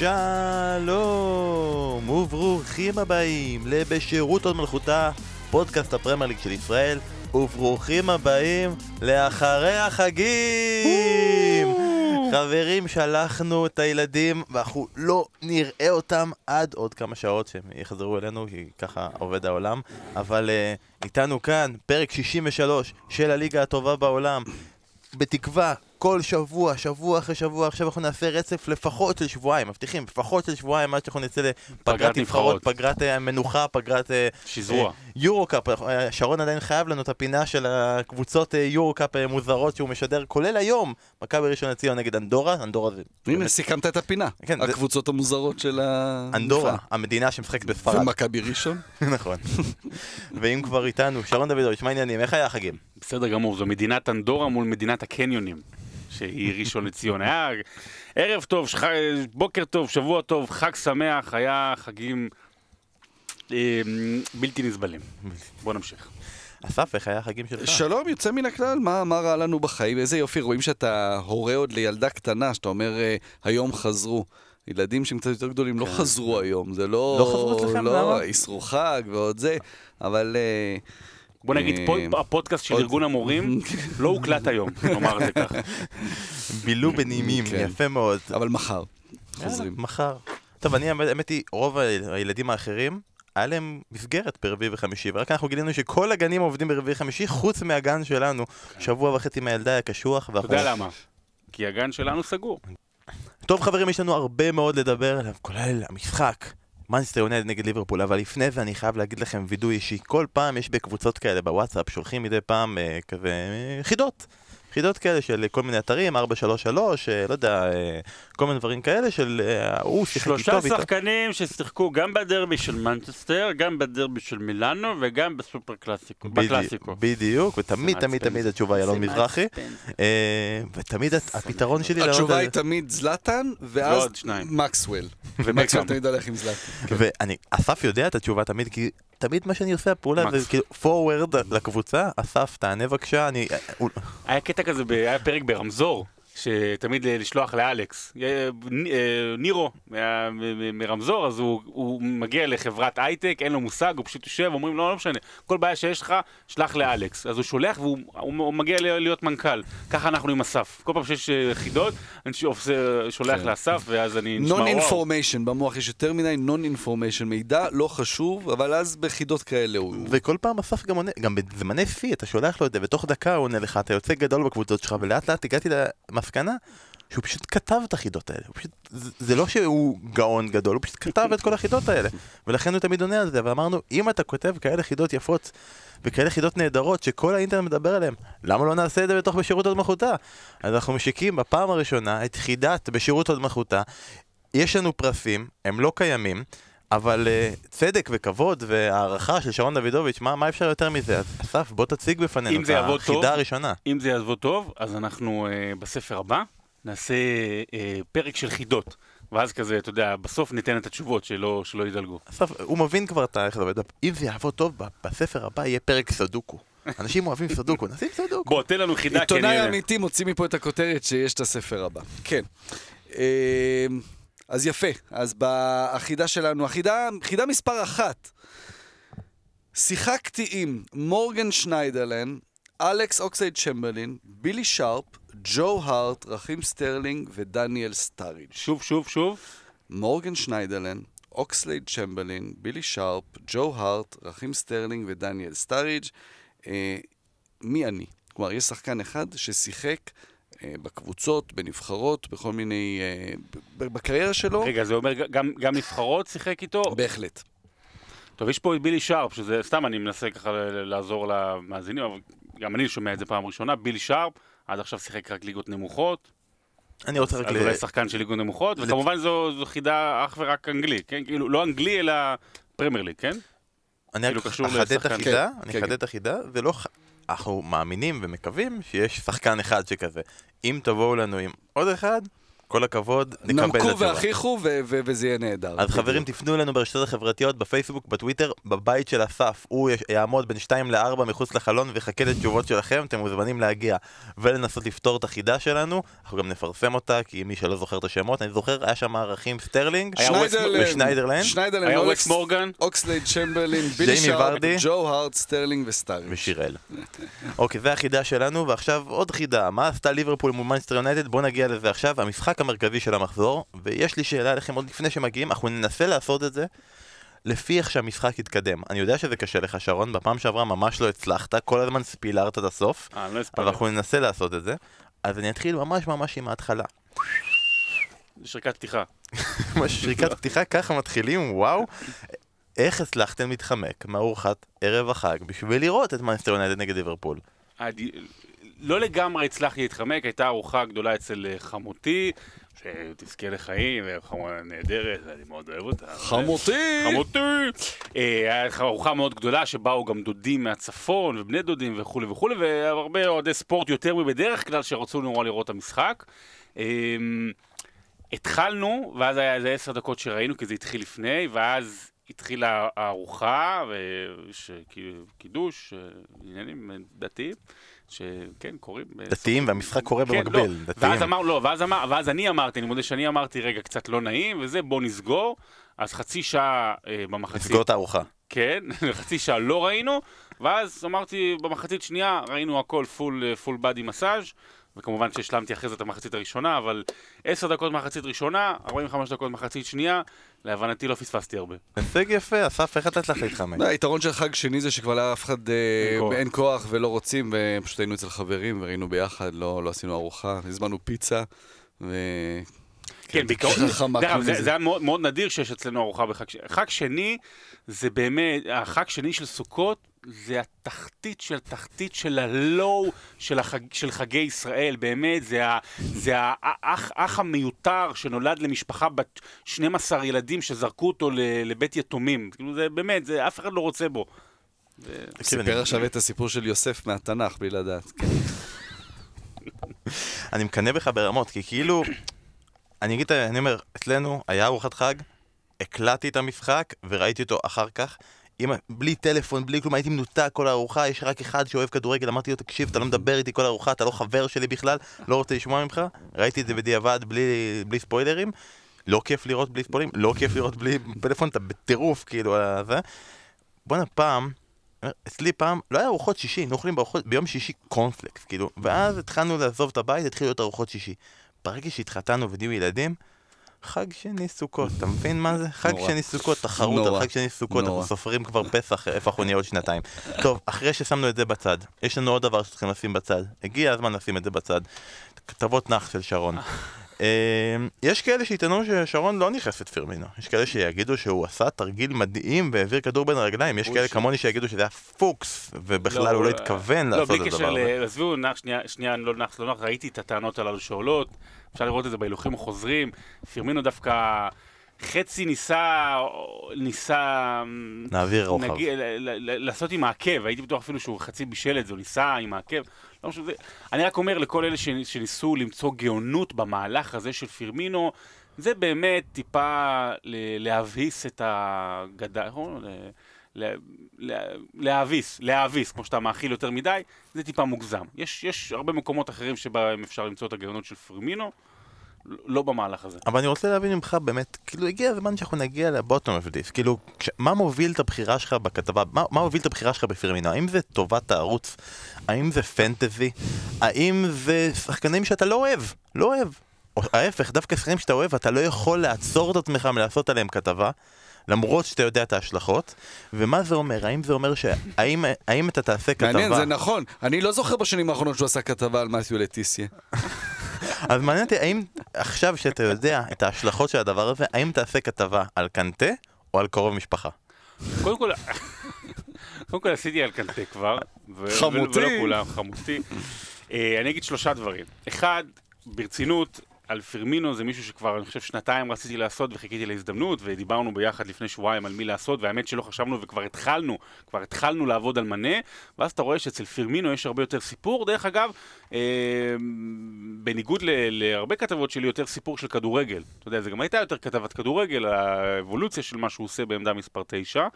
שלום וברוכים הבאים לבשירות עוד מלכותה, פודקאסט הפרמייר ליג של ישראל, וברוכים הבאים לאחרי החגים! חברים, שלחנו את הילדים ואנחנו לא נראה אותם עד עוד כמה שעות שהם יחזרו אלינו, כי ככה עובד העולם. אבל uh, איתנו כאן פרק 63 של הליגה הטובה בעולם. בתקווה, כל שבוע, שבוע אחרי שבוע, עכשיו אנחנו נעשה רצף לפחות של שבועיים, מבטיחים, לפחות של שבועיים עד שאנחנו נצא לפגרת נבחרות, פגרת אה, מנוחה, פגרת אה, שזרוע. יורו-קאפ, אה, שרון עדיין חייב לנו את הפינה של הקבוצות יורו-קאפ מוזרות שהוא משדר, כולל היום, מכבי ראשון לציון נגד אנדורה, אנדורה זה... הנה, סיכמת את הפינה, כן, הקבוצות זה... המוזרות של ה... אנדורה, המדינה שמשחקת בספרד. ומכבי ראשון. נכון. ואם כבר איתנו, שרון דוידוביץ', מה העניינים? איך היה החגים? בסדר גמור, זו מדינת אנדורה מול מדינת הקניונים. שהיא ראשון לציון. היה ערב טוב, שח... בוקר טוב, שבוע טוב, חג שמח, היה חגים אה, בלתי נסבלים. בוא נמשיך. אסף, איך היה החגים שלך? שלום, יוצא מן הכלל, מה, מה רע לנו בחיים? איזה יופי, רואים שאתה הורה עוד לילדה קטנה, שאתה אומר, אה, היום חזרו. ילדים שהם קצת יותר גדולים לא כן. חזרו היום, זה לא... לא חזרו אצלכם? לא, למה? איסרו חג ועוד זה, אבל... Uh, בוא נגיד, אה, הפודקאסט של ארגון המורים לא הוקלט היום, נאמר את זה ככה. בילו בנעימים, כן. יפה מאוד. אבל מחר, חוזרים. מחר. טוב, אני, האמת היא, רוב הילדים האחרים, היה להם מסגרת ברביעי וחמישי, ורק אנחנו גילינו שכל הגנים עובדים ברביעי וחמישי, חוץ מהגן שלנו. שבוע וחצי מהילדה היה קשוח. אתה יודע למה? כי הגן שלנו סגור. טוב חברים, יש לנו הרבה מאוד לדבר עליו, כולל המשחק. מנצ'סטר יונייטד נגד ליברפול, אבל לפני זה אני חייב להגיד לכם וידוי אישי. כל פעם יש בקבוצות כאלה בוואטסאפ, שולחים מדי פעם אה, כזה אה, חידות. חידות כאלה של כל מיני אתרים, 433, אה, לא יודע, אה, כל מיני דברים כאלה של אה, הוא שיחק איתו. שלושה שחקנים ששיחקו גם בדרבי של מנצ'סטר, גם בדרבי של מילאנו וגם בסופר קלאסיקו, בקלאסיקו. בדיוק, ותמיד תמיד תמיד התשובה היא אלון מזרחי. ותמיד הפתרון שלי... התשובה היא תמיד זלאטן, ואז מקסוול. ומקסוול תמיד הולך עם זלאטן. ואני, אסף יודע את התשובה תמיד, כי תמיד מה שאני עושה, הפעולה זה כאילו forward לקבוצה, אסף תענה בבקשה, אני... היה קטע כזה, היה פרק ברמזור. שתמיד לשלוח לאלכס. אה, נירו מרמזור, אז הוא, הוא מגיע לחברת הייטק, אין לו מושג, הוא פשוט יושב, אומרים לו, לא, לא משנה, כל בעיה שיש לך, שלח לאלכס. אז הוא שולח והוא הוא מגיע להיות מנכ"ל. ככה אנחנו עם אסף. כל פעם שיש אה, חידות, אני שולח כן. לאסף, ואז אני נשמע וואו. נון אינפורמיישן, במוח יש יותר מדי נון אינפורמיישן, מידע לא חשוב, אבל אז בחידות כאלה הוא... וכל פעם אסף גם עונה, גם בזמני שיא, אתה שולח לו את זה, ותוך דקה הוא עונה לך, אתה יוצא גדול בקבוצות שלך, ולאט לאט הגעתי למסקנה שהוא פשוט כתב את החידות האלה. פשוט, זה, זה לא שהוא גאון גדול, הוא פשוט כתב את כל החידות האלה. ולכן הוא תמיד עונה על זה, ואמרנו, אם אתה כותב כאלה חידות יפות וכאלה חידות נהדרות שכל האינטרנט מדבר עליהן, למה לא נעשה את זה בתוך בשירות עוד מלכותה? אז אנחנו משיקים בפעם הראשונה את חידת בשירות עוד מלכותה. יש לנו פרסים, הם לא קיימים. אבל uh, צדק וכבוד והערכה של שרון דוידוביץ', מה, מה אפשר יותר מזה? אז אסף, בוא תציג בפנינו את החידה טוב, הראשונה. אם זה יעבוד טוב, אז אנחנו uh, בספר הבא נעשה uh, פרק של חידות. ואז כזה, אתה יודע, בסוף ניתן את התשובות שלא, שלא ידלגו. אסף, הוא מבין כבר את איך זה עובד. אם זה יעבוד טוב, בספר הבא יהיה פרק סודוקו. אנשים אוהבים סודוקו, נשים סודוקו. בוא, תן לנו חידה. עיתונאי אמיתי מוציא מפה את הכותרת שיש את הספר הבא. כן. אז יפה, אז בחידה שלנו, החידה, חידה מספר אחת. שיחקתי עם מורגן שניידרלן, אלכס אוקסלייד צ'מברלין, בילי שרפ, ג'ו הארט, רחים סטרלינג ודניאל סטארידג'. שוב, שוב, שוב. מורגן שניידרלן, אוקסלייד צ'מברלין, בילי שרפ, ג'ו הארט, רחים סטרלינג ודניאל סטארידג'. אה, מי אני? כלומר, יש שחקן אחד ששיחק בקבוצות, בנבחרות, בכל מיני... אה, בקריירה שלו. רגע, זה אומר גם, גם נבחרות שיחק איתו? בהחלט. טוב, יש פה את בילי שרפ, שזה סתם אני מנסה ככה לעזור למאזינים, אבל גם אני שומע את זה פעם ראשונה, בילי שרפ, עד עכשיו שיחק רק ליגות נמוכות. אני רוצה רק ל... אז אולי שחקן של ליגות נמוכות, וכמובן זו, זו חידה אך ורק אנגלי, כן? כאילו, לא אנגלי, אלא פרמייר ליג, כן? אני כאילו אחדד את החידה, אני אחדד את החידה, זה לא אנחנו מאמינים ומקווים שיש שחקן אחד שכזה. אם תבואו לנו עם עוד אחד, כל הכבוד, נקבל את נמקו התשובה. והכיחו ו- ו- וזה יהיה נהדר. אז חברים, תפנו אלינו ברשתות החברתיות, בפייסבוק, בטוויטר, בבית של אסף. הוא יעמוד בין 2 ל-4 מחוץ לחלון ויחכה לתשובות שלכם, אתם מוזמנים להגיע ולנסות לפתור את החידה שלנו. אנחנו גם נפרסם אותה, כי מי שלא זוכר את השמות, אני זוכר, היה שם רחים סטרלינג, היה ווסט- ושניידרלנד. שניידרלנד, היה ווסט מורגן. אוקסלייד צ'מברלין, בילי ורדי. ג'ו הארט, סטרלינג וסטארי. ושיראל. אוקיי, זה החידה שלנו, ועכשיו עוד חידה. מה עשתה ליברפול מול מנצ'סטר יונייטד? בואו נגיע לזה עכשיו. המשחק המרכזי של המחזור, ויש לי שאלה אליכם עוד לפני שמגיעים, אנחנו ננסה לעשות את זה לפי איך שהמשחק יתקדם. אני יודע שזה קשה לך, שרון, בפעם שעברה ממש לא הצלחת, כל הזמן ספילרת עד הסוף, אה, אני לא אבל. אנחנו ננסה לעשות את זה. אז אני אתחיל ממש ממש עם ההתחלה. שריקת פתיחה. ממש שריקת פתיחה, ככה מתחילים, וואו. איך הצלחתם להתחמק מארוחת ערב החג בשביל לראות את מנסטר יונייטד נגד ליברפול? הד- לא לגמרי הצלחתי להתחמק, הייתה ארוחה גדולה אצל אה, חמותי, שתזכה לחיים, וחמורה נהדרת, ואני מאוד אוהב אותה. חמותי! חמותי! אה, הייתה ארוחה מאוד גדולה שבאו גם דודים מהצפון ובני דודים וכולי וכולי והרבה אוהדי ספורט יותר מבדרך כלל שרצו נורא לראות את המשחק. אה, התחלנו, ואז היה איזה עשר דקות שראינו כי זה התחיל לפני, ואז התחילה הארוחה, כאילו קידוש, אה, עניינים דתיים, שכן, קורים. דתיים, והמשחק קורה כן, במקביל. לא. דתיים. ואז אמר, לא, ואז, אמר, ואז אני אמרתי, אני מודה שאני אמרתי, רגע, קצת לא נעים, וזה, בוא נסגור. אז חצי שעה אה, במחצית, לסגור את הארוחה. כן, חצי שעה לא ראינו, ואז אמרתי, במחצית שנייה ראינו הכל פול, פול בדי מסאז', וכמובן שהשלמתי אחרי זה את המחצית הראשונה, אבל עשר דקות מחצית ראשונה, 45 דקות מחצית שנייה, להבנתי לא פספסתי הרבה. הישג יפה, אסף, איך אתה הצלחת להתחמק? לא, היתרון של חג שני זה שכבר לאף אחד אה, אין כוח. ולא רוצים, ופשוט היינו אצל חברים וראינו ביחד, לא לא עשינו ארוחה, הזמנו פיצה, ו... כן, בעיקרון, דרך אגב, זה, היה מאוד נדיר שיש אצלנו ארוחה בחג שני. חג שני, זה באמת, החג שני של סוכות, זה התחתית של תחתית של הלואו של, החג, של חגי ישראל, באמת, זה, ה, זה האח, האח המיותר שנולד למשפחה בת 12 ילדים שזרקו אותו לבית יתומים. כאילו, זה באמת, זה, אף אחד לא רוצה בו. אני- סיפר עכשיו את הסיפור של יוסף מהתנ"ך, בלי לדעת. כן. אני מקנא בך ברמות, כי כאילו, אני אגיד, אני אומר, אצלנו היה ארוחת חג, הקלטתי את המשחק וראיתי אותו אחר כך. ה- בלי טלפון, בלי כלום, הייתי מנותק כל הארוחה, יש רק אחד שאוהב כדורגל, אמרתי לו, תקשיב, אתה לא מדבר איתי כל הארוחה, אתה לא חבר שלי בכלל, לא רוצה לשמוע ממך. ראיתי את זה בדיעבד, בלי, בלי ספוילרים. לא כיף לראות בלי ספוילרים, לא כיף לראות בלי פלאפון, אתה בטירוף, כאילו, על הזה. בואנה, פעם, אצלי פעם, לא היה ארוחות שישי, היינו אוכלים בארוחות, ביום שישי קורנפלקס, כאילו, ואז התחלנו לעזוב את הבית, התחילו להיות ארוחות שישי. ברגע שהתחתנו ונהיו ילדים, חג שני סוכות, אתה מבין מה זה? חג נורא. שני סוכות, תחרות על. חג שני סוכות. אנחנו סופרים כבר פסח, איפה אנחנו נהיה עוד שנתיים. טוב, אחרי ששמנו את זה בצד, יש לנו עוד דבר שצריכים לשים בצד. הגיע הזמן לשים את זה בצד. כתבות נח של שרון. אה, יש כאלה שיטענו ששרון לא נכנס את פירמינו, יש כאלה שיגידו שהוא עשה תרגיל מדהים והעביר כדור בין הרגליים, יש כאלה. כמוני שיגידו שזה היה פוקס, ובכלל הוא לא התכוון לא, לעשות את הדבר הזה. עזבו, שנייה, לא נח, לא נח, ראיתי את הטענות הללו שעולות, אפשר לראות את זה בהילוכים החוזרים, פירמינו דווקא חצי ניסה, ניסה... נעביר רוחב. לעשות עם העקב, הייתי בטוח אפילו שהוא חצי בישל את זה, הוא ניסה עם העקב. לא משנה, זה... אני רק אומר לכל אלה שנ- שניסו למצוא גאונות במהלך הזה של פירמינו, זה באמת טיפה להביס את הגדה, להאביס, להאביס, כמו שאתה מאכיל יותר מדי, זה טיפה מוגזם. יש, יש הרבה מקומות אחרים שבהם אפשר למצוא את הגאונות של פרמינו, לא- במהלך הזה. אבל אני רוצה להבין ממך באמת, כאילו הגיע הזמן שאנחנו נגיע לבוטום אוף דיס, כאילו, כש, מה מוביל את הבחירה שלך בכתבה, מה, מה מוביל את הבחירה שלך בפירמינו? האם זה טובת הערוץ? האם זה פנטזי? האם זה שחקנים שאתה לא אוהב? לא אוהב. או ההפך, דווקא שחקנים שאתה אוהב, אתה לא יכול לעצור את עצמך מלעשות עליהם כתבה, למרות שאתה יודע את ההשלכות, ומה זה אומר? האם זה אומר ש... האם, האם אתה תעשה כתבה... מעניין, זה נכון. אני לא זוכר בשנים האחרונות שהוא עשה כתבה על מתיו לטיסיה. אז מעניין אותי, האם עכשיו שאתה יודע את ההשלכות של הדבר הזה, האם תעשה כתבה על קנטה או על קרוב משפחה? קודם כל, קודם כל עשיתי על קנטה כבר. ו- חמותי. ולא כולם, חמותי. אה, אני אגיד שלושה דברים. אחד, ברצינות, על פרמינו זה מישהו שכבר, אני חושב, שנתיים רציתי לעשות וחיכיתי להזדמנות, ודיברנו ביחד לפני שבועיים על מי לעשות, והאמת שלא חשבנו וכבר התחלנו, כבר התחלנו לעבוד על מנה, ואז אתה רואה שאצל פרמינו יש הרבה יותר סיפור. דרך אגב, אה, בניגוד ל- להרבה כתבות שלי, יותר סיפור של כדורגל. אתה יודע, זה גם הייתה יותר כתבת כדורגל, האבולוציה של מה שהוא עושה בעמדה מספר 9,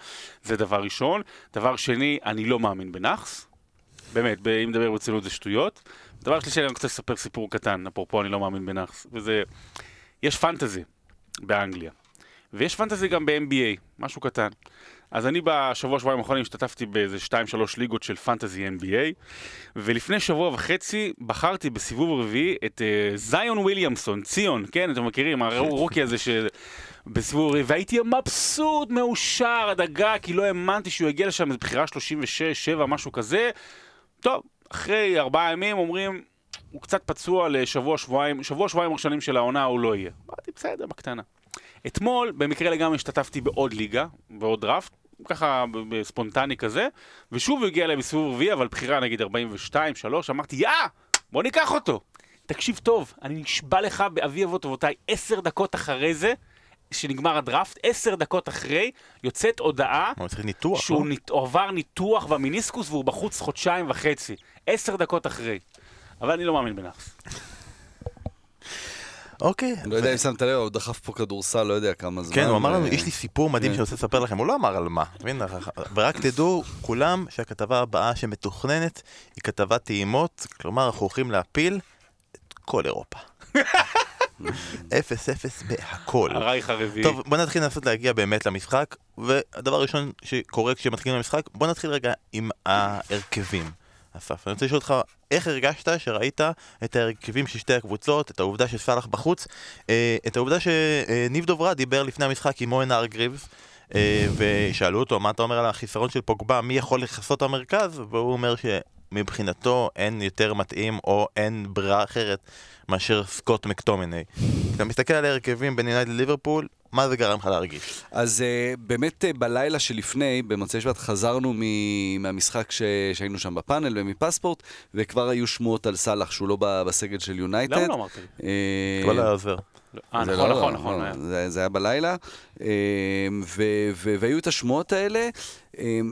זה דבר ראשון. דבר שני, אני לא מאמין בנאחס. באמת, אם נדבר ברצינות זה שטויות. דבר שלישי, אני רוצה לספר סיפור קטן, אפרופו אני לא מאמין בנאחס, וזה, יש פנטזי באנגליה, ויש פנטזי גם ב-NBA, משהו קטן. אז אני בשבוע שבועיים האחרונים השתתפתי באיזה 2-3 ליגות של פנטזי NBA, ולפני שבוע וחצי בחרתי בסיבוב רביעי את uh, זיון וויליאמסון, ציון, כן, אתם מכירים, הרוקי הזה ש... בסיבוב רביעי, והייתי מבסוט, מאושר, הדגה, כי לא האמנתי שהוא יגיע לשם, זו בחירה 36-7, משהו כזה. טוב, אחרי ארבעה ימים אומרים, הוא קצת פצוע לשבוע, שבועיים, שבוע, שבועיים ראשונים של העונה הוא לא יהיה. אמרתי, בסדר, בקטנה. אתמול, במקרה לגמרי, השתתפתי בעוד ליגה, בעוד דראפט, ככה בספונטני כזה, ושוב הוא הגיע אליי בסיבוב רביעי, אבל בחירה נגיד 42, 3, אמרתי, יא! בוא ניקח אותו! תקשיב טוב, אני נשבע לך באבי אבות אבותיי, עשר דקות אחרי זה, שנגמר הדראפט, עשר דקות אחרי, יוצאת הודעה הוא צריך ניתוח, שהוא לא? ניט... עבר ניתוח במיניסקוס והוא בחוץ חודשיים וחצי. עשר דקות אחרי. אבל אני לא מאמין בנאחס. אוקיי. לא יודע אם שמת לב, הוא דחף פה כדורסל, לא יודע כמה זמן. כן, הוא אמר לנו, אה, יש לי סיפור מדהים כן. שאני רוצה לספר לכם, הוא לא אמר על מה? ורק תדעו, כולם, שהכתבה הבאה שמתוכננת היא כתבת טעימות, כלומר, אנחנו הולכים להפיל את כל אירופה. אפס אפס בהכל. הרייך הרביעי. טוב, בוא נתחיל לנסות להגיע באמת למשחק, והדבר הראשון שקורה כשמתחילים למשחק, בוא נתחיל רגע עם ההרכבים. אסף, אני רוצה לשאול אותך, איך הרגשת שראית את ההרכבים של שתי הקבוצות, את העובדה שסאלח בחוץ, אה, את העובדה שניב דוברה דיבר לפני המשחק עם מוהן ארגריבס, אה, ושאלו אותו מה אתה אומר על החיסרון של פוגבה, מי יכול לכסות את המרכז, והוא אומר שמבחינתו אין יותר מתאים או אין ברירה אחרת מאשר סקוט מקטומני. כשאתה מסתכל על ההרכבים בין יונייטד לליברפול, מה זה גרם לך להרגיש? אז uh, באמת uh, בלילה שלפני, במוצאי שבת, חזרנו מ- מהמשחק ש- שהיינו שם בפאנל ומפספורט, וכבר היו שמועות על סאלח שהוא לא ב- בסגל של יונייטד. למה לא אמרת לי? אה, אבל לא היה עוזר. אה, זה נכון, לא- נכון, נכון. לא. זה, זה היה בלילה, והיו את השמועות האלה,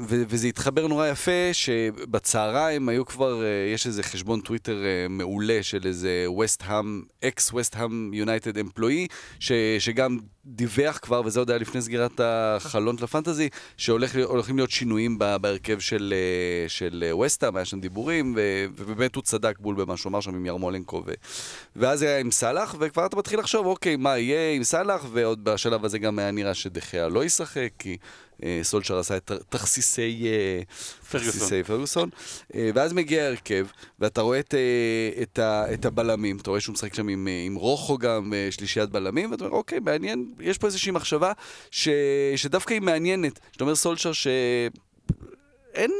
ו, וזה התחבר נורא יפה, שבצהריים היו כבר, אה, יש איזה חשבון טוויטר אה, מעולה של איזה ווסט-האם, ex-West Ham United employee, שגם דיווח כבר, וזה עוד היה לפני סגירת החלון של הפנטזי, שהולכים להיות שינויים בהרכב של, אה, של ווסט-האם, היה שם דיבורים, ו, ובאמת הוא צדק בול במה שהוא אמר שם עם ירמולנקו. ו, ואז היה עם סאלח, וכבר אתה מתחיל לחשוב, אוקיי, מה יהיה עם סאלח, ועוד בשלב הזה גם היה נראה שדה חאה לא ישחק, כי אה, סולשר עשה את תכסיסי אה, פרגוסון. תכסיסי פרגוסון. אה, ואז מגיע ההרכב, ואתה רואה את, את, ה, את הבלמים, אתה רואה שהוא משחק שם עם, עם רוחו גם, שלישיית בלמים, ואתה אומר, אוקיי, מעניין, יש פה איזושהי מחשבה ש, שדווקא היא מעניינת. שאתה אומר סולשר ש... אין,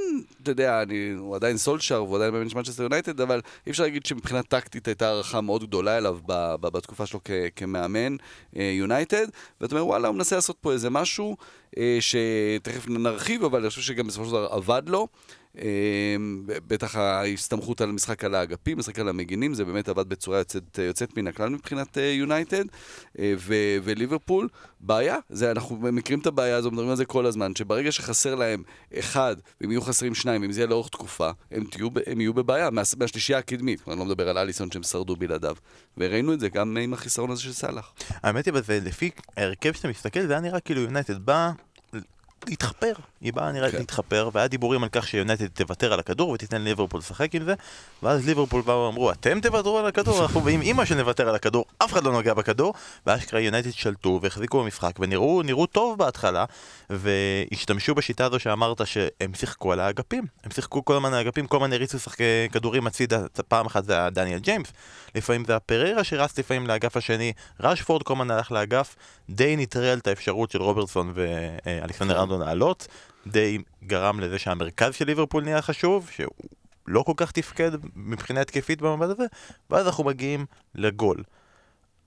אתה יודע, אני, הוא עדיין סולשר, והוא עדיין מאמן של מנצ'סטר יונייטד, אבל אי אפשר להגיד שמבחינה טקטית הייתה הערכה מאוד גדולה אליו ב, ב, בתקופה שלו כ, כמאמן אה, יונייטד, ואתה אומר, וואלה, הוא מנסה לעשות פה איזה משהו אה, שתכף נרחיב, אבל אני חושב שגם בסופו של דבר עבד לו. אה, בטח ההסתמכות על משחק על האגפים, משחק על המגינים, זה באמת עבד בצורה יוצאת, יוצאת מן הכלל מבחינת אה, יונייטד. אה, וליברפול, בעיה, זה, אנחנו מכירים את הבעיה הזו, מדברים על זה כל הזמן, שברגע שחסר להם אחד, ואם יהיו חסרים שניים, אם זה יהיה לאורך תקופה, הם, תהיו, הם יהיו בבעיה מה, מהשלישייה הקדמית. אני לא מדבר על אליסון שהם שרדו בלעדיו. וראינו את זה גם עם החיסרון הזה של סאלח. האמת היא, לפי ההרכב שאתה מסתכל, זה היה נראה כאילו יונייטד באה להתחפר. היא באה נראה כן. להתחפר, והיה דיבורים על כך שיונייטד תוותר על הכדור ותיתן ליברפול לשחק עם זה, ואז ליברפול באו ואמרו, אתם תוותרו על הכדור, אנחנו באים אימא שנוותר על הכדור, אף אחד לא נוגע בכדור, ואשכרה יונייטד שלטו והחזיקו במשחק, ונראו נראו טוב בהתחלה, והשתמשו בשיטה הזו שאמרת שהם שיחקו על האגפים, הם שיחקו כל הזמן על האגפים, כל הזמן הריצו שחקי כדורים הצידה, פעם אחת זה היה דניאל ג'יימס, לפעמים זה פררה שרץ לפעמים לאגף השני, ראשפורד כל הזמן הלך לאגף, די נטרל את האפשרות של רוברטסון ואלכסנדר ארנולד לעלות, די גרם לזה שהמרכז של ליברפול נהיה חשוב, שהוא לא כל כך תפקד מבחינה התקפית במבט הזה, ואז אנחנו מגיעים לגול.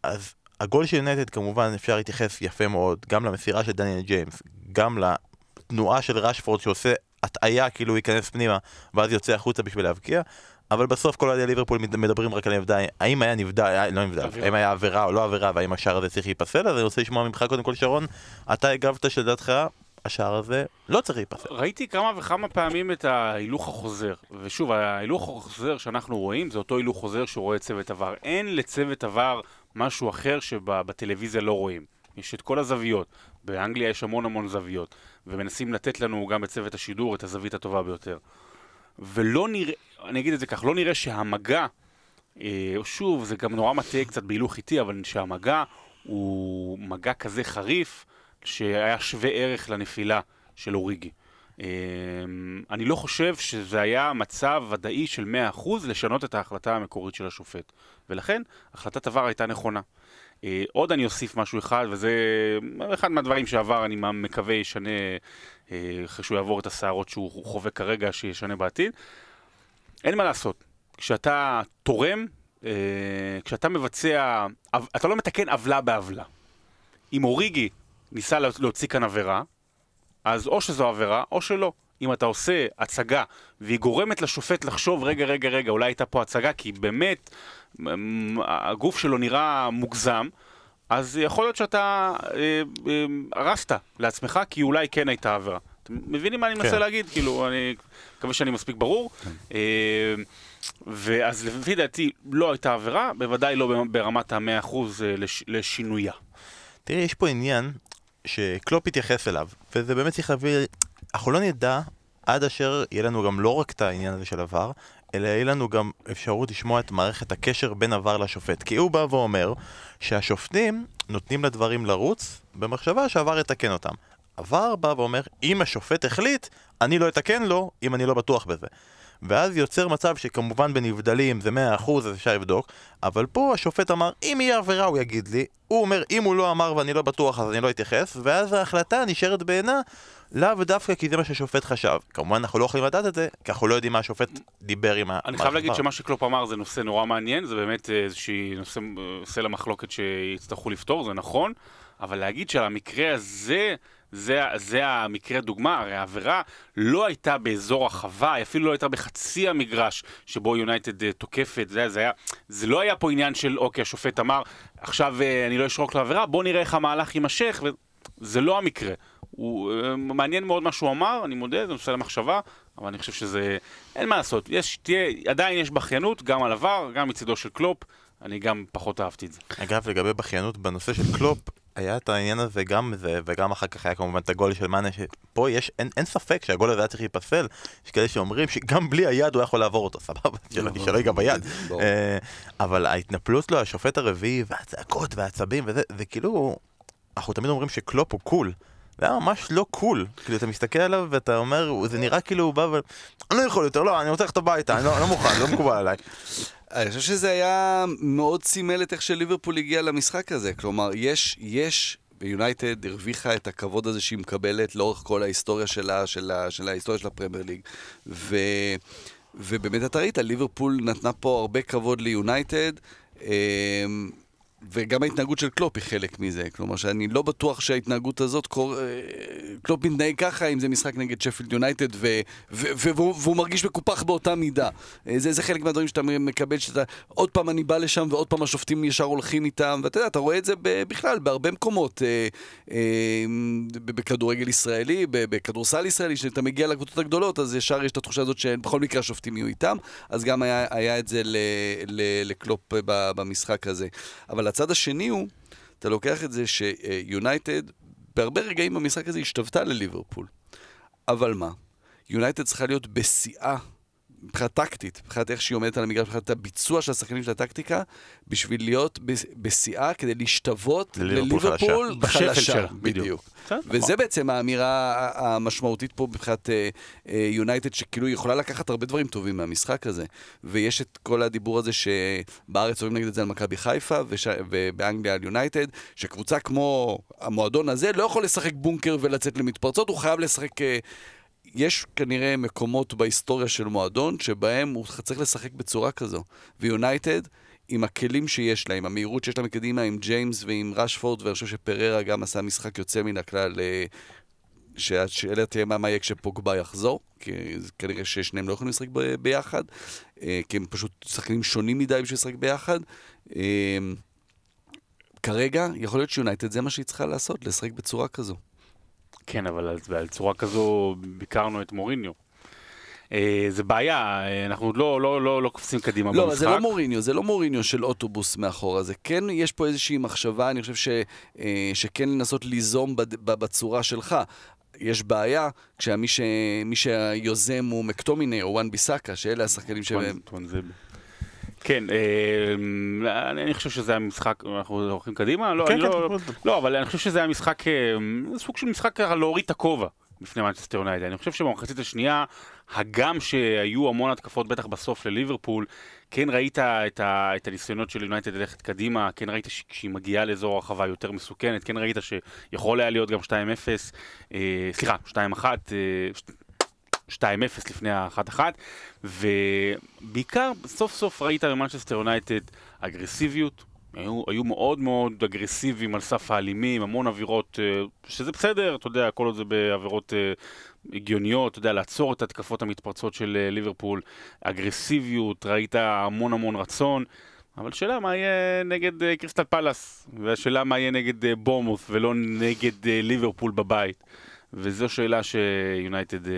אז הגול של יונייטד כמובן אפשר להתייחס יפה מאוד, גם למסירה של דניאל ג'יימס, גם לתנועה של רשפורד שעושה הטעיה כאילו הוא ייכנס פנימה, ואז יוצא החוצה בשביל להבקיע, אבל בסוף כל אוהדי ליברפול מד- מדברים רק על העובדה, האם היה נבדל, היה- לא נבדל. האם היה עבירה או לא עבירה, והאם השער הזה צריך להיפסל, אז אני רוצה לשמוע ממך קודם כל, שרון, אתה הגבת שלדעתך, השער הזה לא צריך להיפסל. ראיתי כמה וכמה פעמים את ההילוך החוזר, ושוב, ההילוך החוזר שאנחנו רואים זה אותו הילוך חוזר שרואה צוות עבר. אין לצוות עבר משהו אחר שבטלוויזיה לא רואים. יש את כל הזוויות, באנגליה יש המון המון זוויות, ומנסים לתת לנו גם בצוות השידור את הזווית הטובה ביותר. ולא נראה, אני אגיד את זה כך, לא נראה שהמגע, אה, שוב, זה גם נורא מטעה קצת בהילוך איטי, אבל שהמגע הוא מגע כזה חריף, שהיה שווה ערך לנפילה של אוריגי. אה, אני לא חושב שזה היה מצב ודאי של 100% לשנות את ההחלטה המקורית של השופט. ולכן, החלטת עבר הייתה נכונה. אה, עוד אני אוסיף משהו אחד, וזה אחד מהדברים שעבר, אני מקווה, ישנה, אה, אחרי שהוא יעבור את הסערות שהוא חווה כרגע, שישנה בעתיד. אין מה לעשות. כשאתה תורם, אה, כשאתה מבצע, אתה לא מתקן עוולה בעוולה. אם אוריגי ניסה לה- להוציא כאן עבירה, אז או שזו עבירה או שלא. אם אתה עושה הצגה והיא גורמת לשופט לחשוב, רגע, רגע, רגע, אולי הייתה פה הצגה, כי באמת הגוף שלו נראה מוגזם, אז יכול להיות שאתה אה, אה, הרסת לעצמך, כי אולי כן הייתה עבירה. אתם מבינים מה אני מנסה כן. להגיד? כאילו, אני מקווה שאני מספיק ברור. אה, ואז לפי דעתי לא הייתה עבירה, בוודאי לא ברמת המאה אחוז אה, לש- לשינויה. תראי, יש פה עניין שקלופ התייחס אליו, וזה באמת צריך להביא... אנחנו לא נדע עד אשר יהיה לנו גם לא רק את העניין הזה של עבר, אלא יהיה לנו גם אפשרות לשמוע את מערכת הקשר בין עבר לשופט. כי הוא בא ואומר שהשופטים נותנים לדברים לרוץ במחשבה שהעבר יתקן אותם. עבר בא ואומר, אם השופט החליט, אני לא אתקן לו אם אני לא בטוח בזה. ואז יוצר מצב שכמובן בנבדלים זה 100% אז אפשר לבדוק, אבל פה השופט אמר, אם יהיה עבירה הוא יגיד לי, הוא אומר, אם הוא לא אמר ואני לא בטוח אז אני לא אתייחס, ואז ההחלטה נשארת בעינה לאו דווקא כי זה מה שהשופט חשב. כמובן אנחנו לא יכולים לדעת את זה, כי אנחנו לא יודעים מה השופט דיבר עם ה... אני חייב להגיד שמה שקלופ אמר זה נושא נורא מעניין, זה באמת איזושהי נושא, אה, סלע מחלוקת שיצטרכו לפתור, זה נכון, אבל להגיד שהמקרה הזה, זה, זה המקרה דוגמה, הרי העבירה לא הייתה באזור החווה, היא אפילו לא הייתה בחצי המגרש שבו יונייטד אה, תוקפת, זה, זה, היה, זה לא היה פה עניין של אוקיי, השופט אמר, עכשיו אה, אני לא אשרוק לעבירה, בוא נראה איך המהלך יימשך, זה לא המקרה. הוא אה, מעניין מאוד מה שהוא אמר, אני מודה, זה נושא למחשבה, אבל אני חושב שזה... אין מה לעשות, יש, תהיה, עדיין יש בכיינות, גם על עבר, גם מצידו של קלופ, אני גם פחות אהבתי את זה. אגב, לגבי בכיינות בנושא של קלופ, היה את העניין הזה גם זה, וגם אחר כך היה כמובן את הגול של מאנה, שפה יש, אין, אין ספק שהגול הזה היה צריך להיפסל, יש כאלה שאומרים שגם בלי היד הוא יכול לעבור אותו, סבבה, שלא שלא ייגע ביד. ברור. אה, אבל ההתנפלות לו, השופט הרביעי, והצעקות והעצבים וזה, זה כאילו, אנחנו תמיד אומרים שקלופ הוא cool. זה היה ממש לא cool, כאילו אתה מסתכל עליו ואתה אומר, זה נראה כאילו הוא בא ו... אני לא יכול יותר, לא, אני רוצה ללכת הביתה, אני לא, לא מוכן, לא מקובל עליי. אני חושב שזה היה מאוד סימל את איך שליברפול הגיע למשחק הזה. כלומר, יש, יש, ויונייטד הרוויחה את הכבוד הזה שהיא מקבלת לאורך כל ההיסטוריה שלה, של, של ההיסטוריה של הפרמייר ליג. ו, ובאמת אתה ראית, ליברפול נתנה פה הרבה כבוד ליונייטד. וגם ההתנהגות של קלופ היא חלק מזה. כלומר, שאני לא בטוח שההתנהגות הזאת, קור... אה, קלופ מתנהג ככה אם זה משחק נגד שפילד יונייטד, ו... ו... ו... והוא, והוא מרגיש מקופח באותה מידה. אה, זה, זה חלק מהדברים שאתה מקבל, שאתה... עוד פעם אני בא לשם ועוד פעם השופטים ישר הולכים איתם, ואתה יודע, אתה רואה את זה. בכלל, בהרבה מקומות. אה, בכדורגל ישראלי, בכדורסל ישראלי, כשאתה מגיע לקבוצות הגדולות, אז ישר יש את התחושה הזאת שבכל מקרה השופטים יהיו איתם, אז גם היה, היה את זה ל... ל... לקלופ במשחק הזה. אבל הצד השני הוא, אתה לוקח את זה שיונייטד, בהרבה רגעים במשחק הזה השתוותה לליברפול. אבל מה? יונייטד צריכה להיות בשיאה, מבחינה טקטית, מבחינת איך שהיא עומדת על המגרש, מבחינת הביצוע של השחקנים של הטקטיקה, בשביל להיות בשיאה כדי להשתוות לליברפול חלשה. בדיוק. וזה בעצם האמירה המשמעותית פה מבחינת אה, אה, יונייטד, שכאילו יכולה לקחת הרבה דברים טובים מהמשחק הזה. ויש את כל הדיבור הזה שבארץ אומרים נגד את זה על מכבי חיפה. ובאנגליה על יונייטד, שקבוצה כמו המועדון הזה לא יכול לשחק בונקר ולצאת למתפרצות, הוא חייב לשחק... יש כנראה מקומות בהיסטוריה של מועדון שבהם הוא צריך לשחק בצורה כזו. ויונייטד, עם הכלים שיש לה, עם המהירות שיש לה מקדימה, עם ג'יימס ועם רשפורד, ואני חושב שפררה גם עשה משחק יוצא מן הכלל. אה, שהשאלה תהיה מה, יהיה כשפוגבה יחזור, כי כנראה ששניהם לא יכולים לשחק ב- ביחד, אה, כי הם פשוט שחקנים שונים מדי בשביל לשחק ביחד. אה, כרגע, יכול להיות שיונייטד זה מה שהיא צריכה לעשות, לשחק בצורה כזו. כן, אבל על, על צורה כזו ביקרנו את מוריניו. אה, זה בעיה, אה, אנחנו לא, לא, לא, לא קופצים קדימה לא, במשחק. זה לא מוריניו, זה לא מוריניו של אוטובוס מאחורה, זה כן, יש פה איזושהי מחשבה, אני חושב ש, אה, שכן לנסות ליזום בד- ב- בצורה שלך. יש בעיה כשמי ש, מי שהיוזם הוא מקטומיני או וואן ביסאקה, שאלה השחקנים שהם... טואנזבה. כן, אה, אני חושב שזה היה משחק, אנחנו הולכים קדימה? לא, כן, כן, לא. לא, אבל אני חושב שזה היה משחק, אה, סוג של משחק ככה להוריד את הכובע בפני מנצ'סטר יונייטד. אני חושב שבמחצית השנייה, הגם שהיו המון התקפות בטח בסוף לליברפול, כן ראית את, ה, את הניסיונות של יונייטד ללכת קדימה, כן ראית שכשהיא מגיעה לאזור הרחבה יותר מסוכנת, כן ראית שיכול היה להיות גם 2-0, אה, סליחה, 2-1, אה, 2-0 לפני ה-1-1, ובעיקר סוף סוף ראית במנצ'סטר יונייטד אגרסיביות, היו, היו מאוד מאוד אגרסיביים על סף האלימים, המון עבירות, אה, שזה בסדר, אתה יודע, כל עוד זה בעבירות אה, הגיוניות, אתה יודע, לעצור את התקפות המתפרצות של אה, ליברפול, אגרסיביות, ראית המון המון רצון. אבל שאלה מה יהיה נגד קריסטל פאלאס, והשאלה מה יהיה נגד בורנמות' ולא נגד ליברפול בבית. וזו שאלה שיונייטד אה,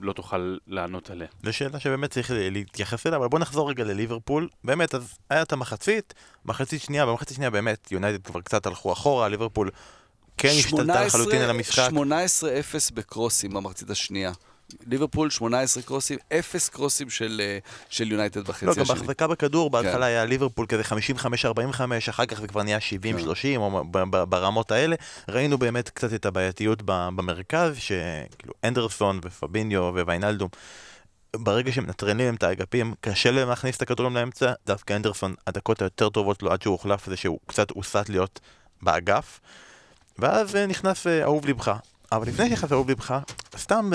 לא תוכל לענות עליה. זו שאלה שבאמת צריך להתייחס אליה, אבל בוא נחזור רגע לליברפול. באמת, אז היה את המחצית, מחצית שנייה, במחצית שנייה באמת, יונייטד כבר קצת הלכו אחורה, ליברפול כן השתלטה לחלוטין על המשחק. 18-0 בקרוסים במחצית השנייה. ליברפול 18 קרוסים, 0 קרוסים של אה, של יונייטד בחצי לא, גם השני. בהחזקה בכדור, בהתחלה כן. היה ליברפול כזה 55-45, אחר כך זה כבר נהיה 70-30, או ב- ב- ברמות האלה. ראינו באמת קצת את הבעייתיות במרכז, שכאילו אנדרסון ופביניו וויינלדום, ברגע שמנטרלים להם את האגפים, קשה להם להכניס את הכדורים לאמצע, דווקא אנדרסון, הדקות היותר טובות לו עד שהוא הוחלף זה שהוא קצת הוסט להיות באגף, ואז אה, נכנס אה, אהוב לבך. אבל לפני שנכנס אהוב לבך, סתם,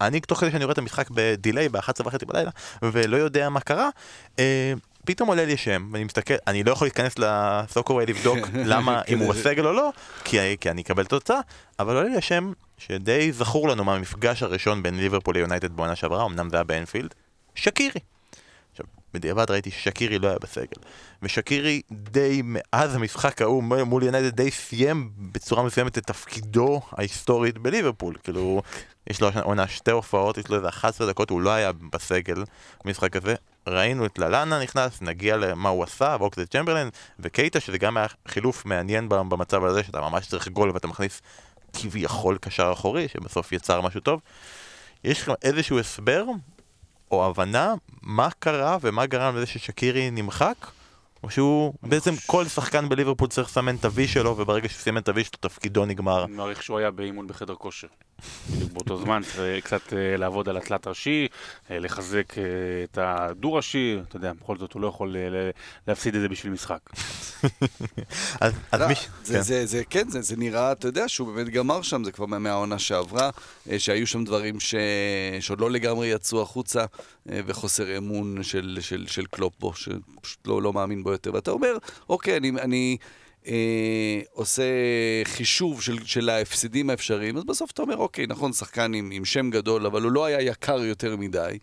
אני תוך כדי שאני רואה את המשחק בדיליי ב-11 וחצי בלילה, ולא יודע מה קרה, אה, פתאום עולה לי שם, ואני מסתכל, אני לא יכול להיכנס לסוקווי לבדוק למה, אם הוא בסגל או לא, כי, כי אני אקבל תוצאה, אבל עולה לי השם שדי זכור לנו מהמפגש הראשון בין ליברפול ליונייטד בעונה שעברה, אמנם זה היה באנפילד, שקירי. בדיעבד ראיתי ששקירי לא היה בסגל, ושקירי די מאז המשחק ההוא מול- יונייטד די סיים בצורה מסוימת את תפקידו ההיסטורית בליברפול, כאילו, יש לו עונה שתי הופעות, יש לו איזה 11 דקות, הוא לא היה בסגל במשחק הזה. ראינו את ללאנה נכנס, נגיע למה הוא עשה, ואוקסד צ'מברלין וקייטה, שזה גם היה חילוף מעניין במצב הזה, שאתה ממש צריך גול ואתה מכניס כביכול קשר אחורי, שבסוף יצר משהו טוב. יש לכם איזשהו הסבר או הבנה מה קרה ומה גרם לזה ששקירי נמחק? או שהוא בעצם כל שחקן בליברפול צריך לסמן את ה-V שלו, וברגע שהוא סימן את ה-V שלו תפקידו נגמר. אני מעריך שהוא היה באימון בחדר כושר. בדיוק באותו זמן, צריך קצת אה, לעבוד על התלת ראשי, אה, לחזק אה, את הדו-ראשי, אתה יודע, בכל זאת הוא לא יכול אה, להפסיד את זה בשביל משחק. לא. זה, כן. זה, זה, כן, זה, זה נראה, אתה יודע, שהוא באמת גמר שם, זה כבר מה- מהעונה שעברה, אה, שהיו שם דברים ש... שעוד לא לגמרי יצאו החוצה, אה, וחוסר אמון של, של, של קלופ בו, שפשוט לא, לא מאמין בו יותר. ואתה אומר, אוקיי, אני, אני אה, עושה חישוב של, של ההפסדים האפשריים, אז בסוף אתה אומר, אוקיי, נכון, שחקן עם, עם שם גדול, אבל הוא לא היה יקר יותר מדי.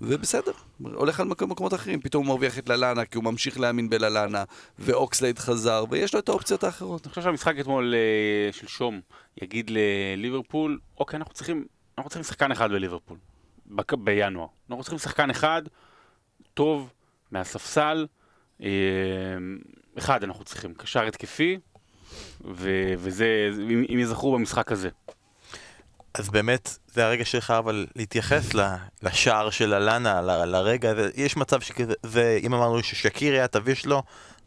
ובסדר, הולך על מקום, מקומות אחרים, פתאום הוא מרוויח את לאלאנה כי הוא ממשיך להאמין בלאלאנה, ואוקסלייד חזר, ויש לו את האופציות האחרות. אני חושב שהמשחק אתמול, אה, שלשום, יגיד לליברפול, אוקיי, אנחנו צריכים, אנחנו צריכים שחקן אחד בליברפול, בינואר. אנחנו צריכים שחקן אחד, טוב, מהספסל, אחד אנחנו צריכים, קשר התקפי, ו- וזה, אם אם יזכרו במשחק הזה. אז באמת, זה הרגע שלך אבל להתייחס לשער של אלנה, ל- לרגע הזה, יש מצב שכזה, זה, אם אמרנו ששקיר היה את ה-V שלו,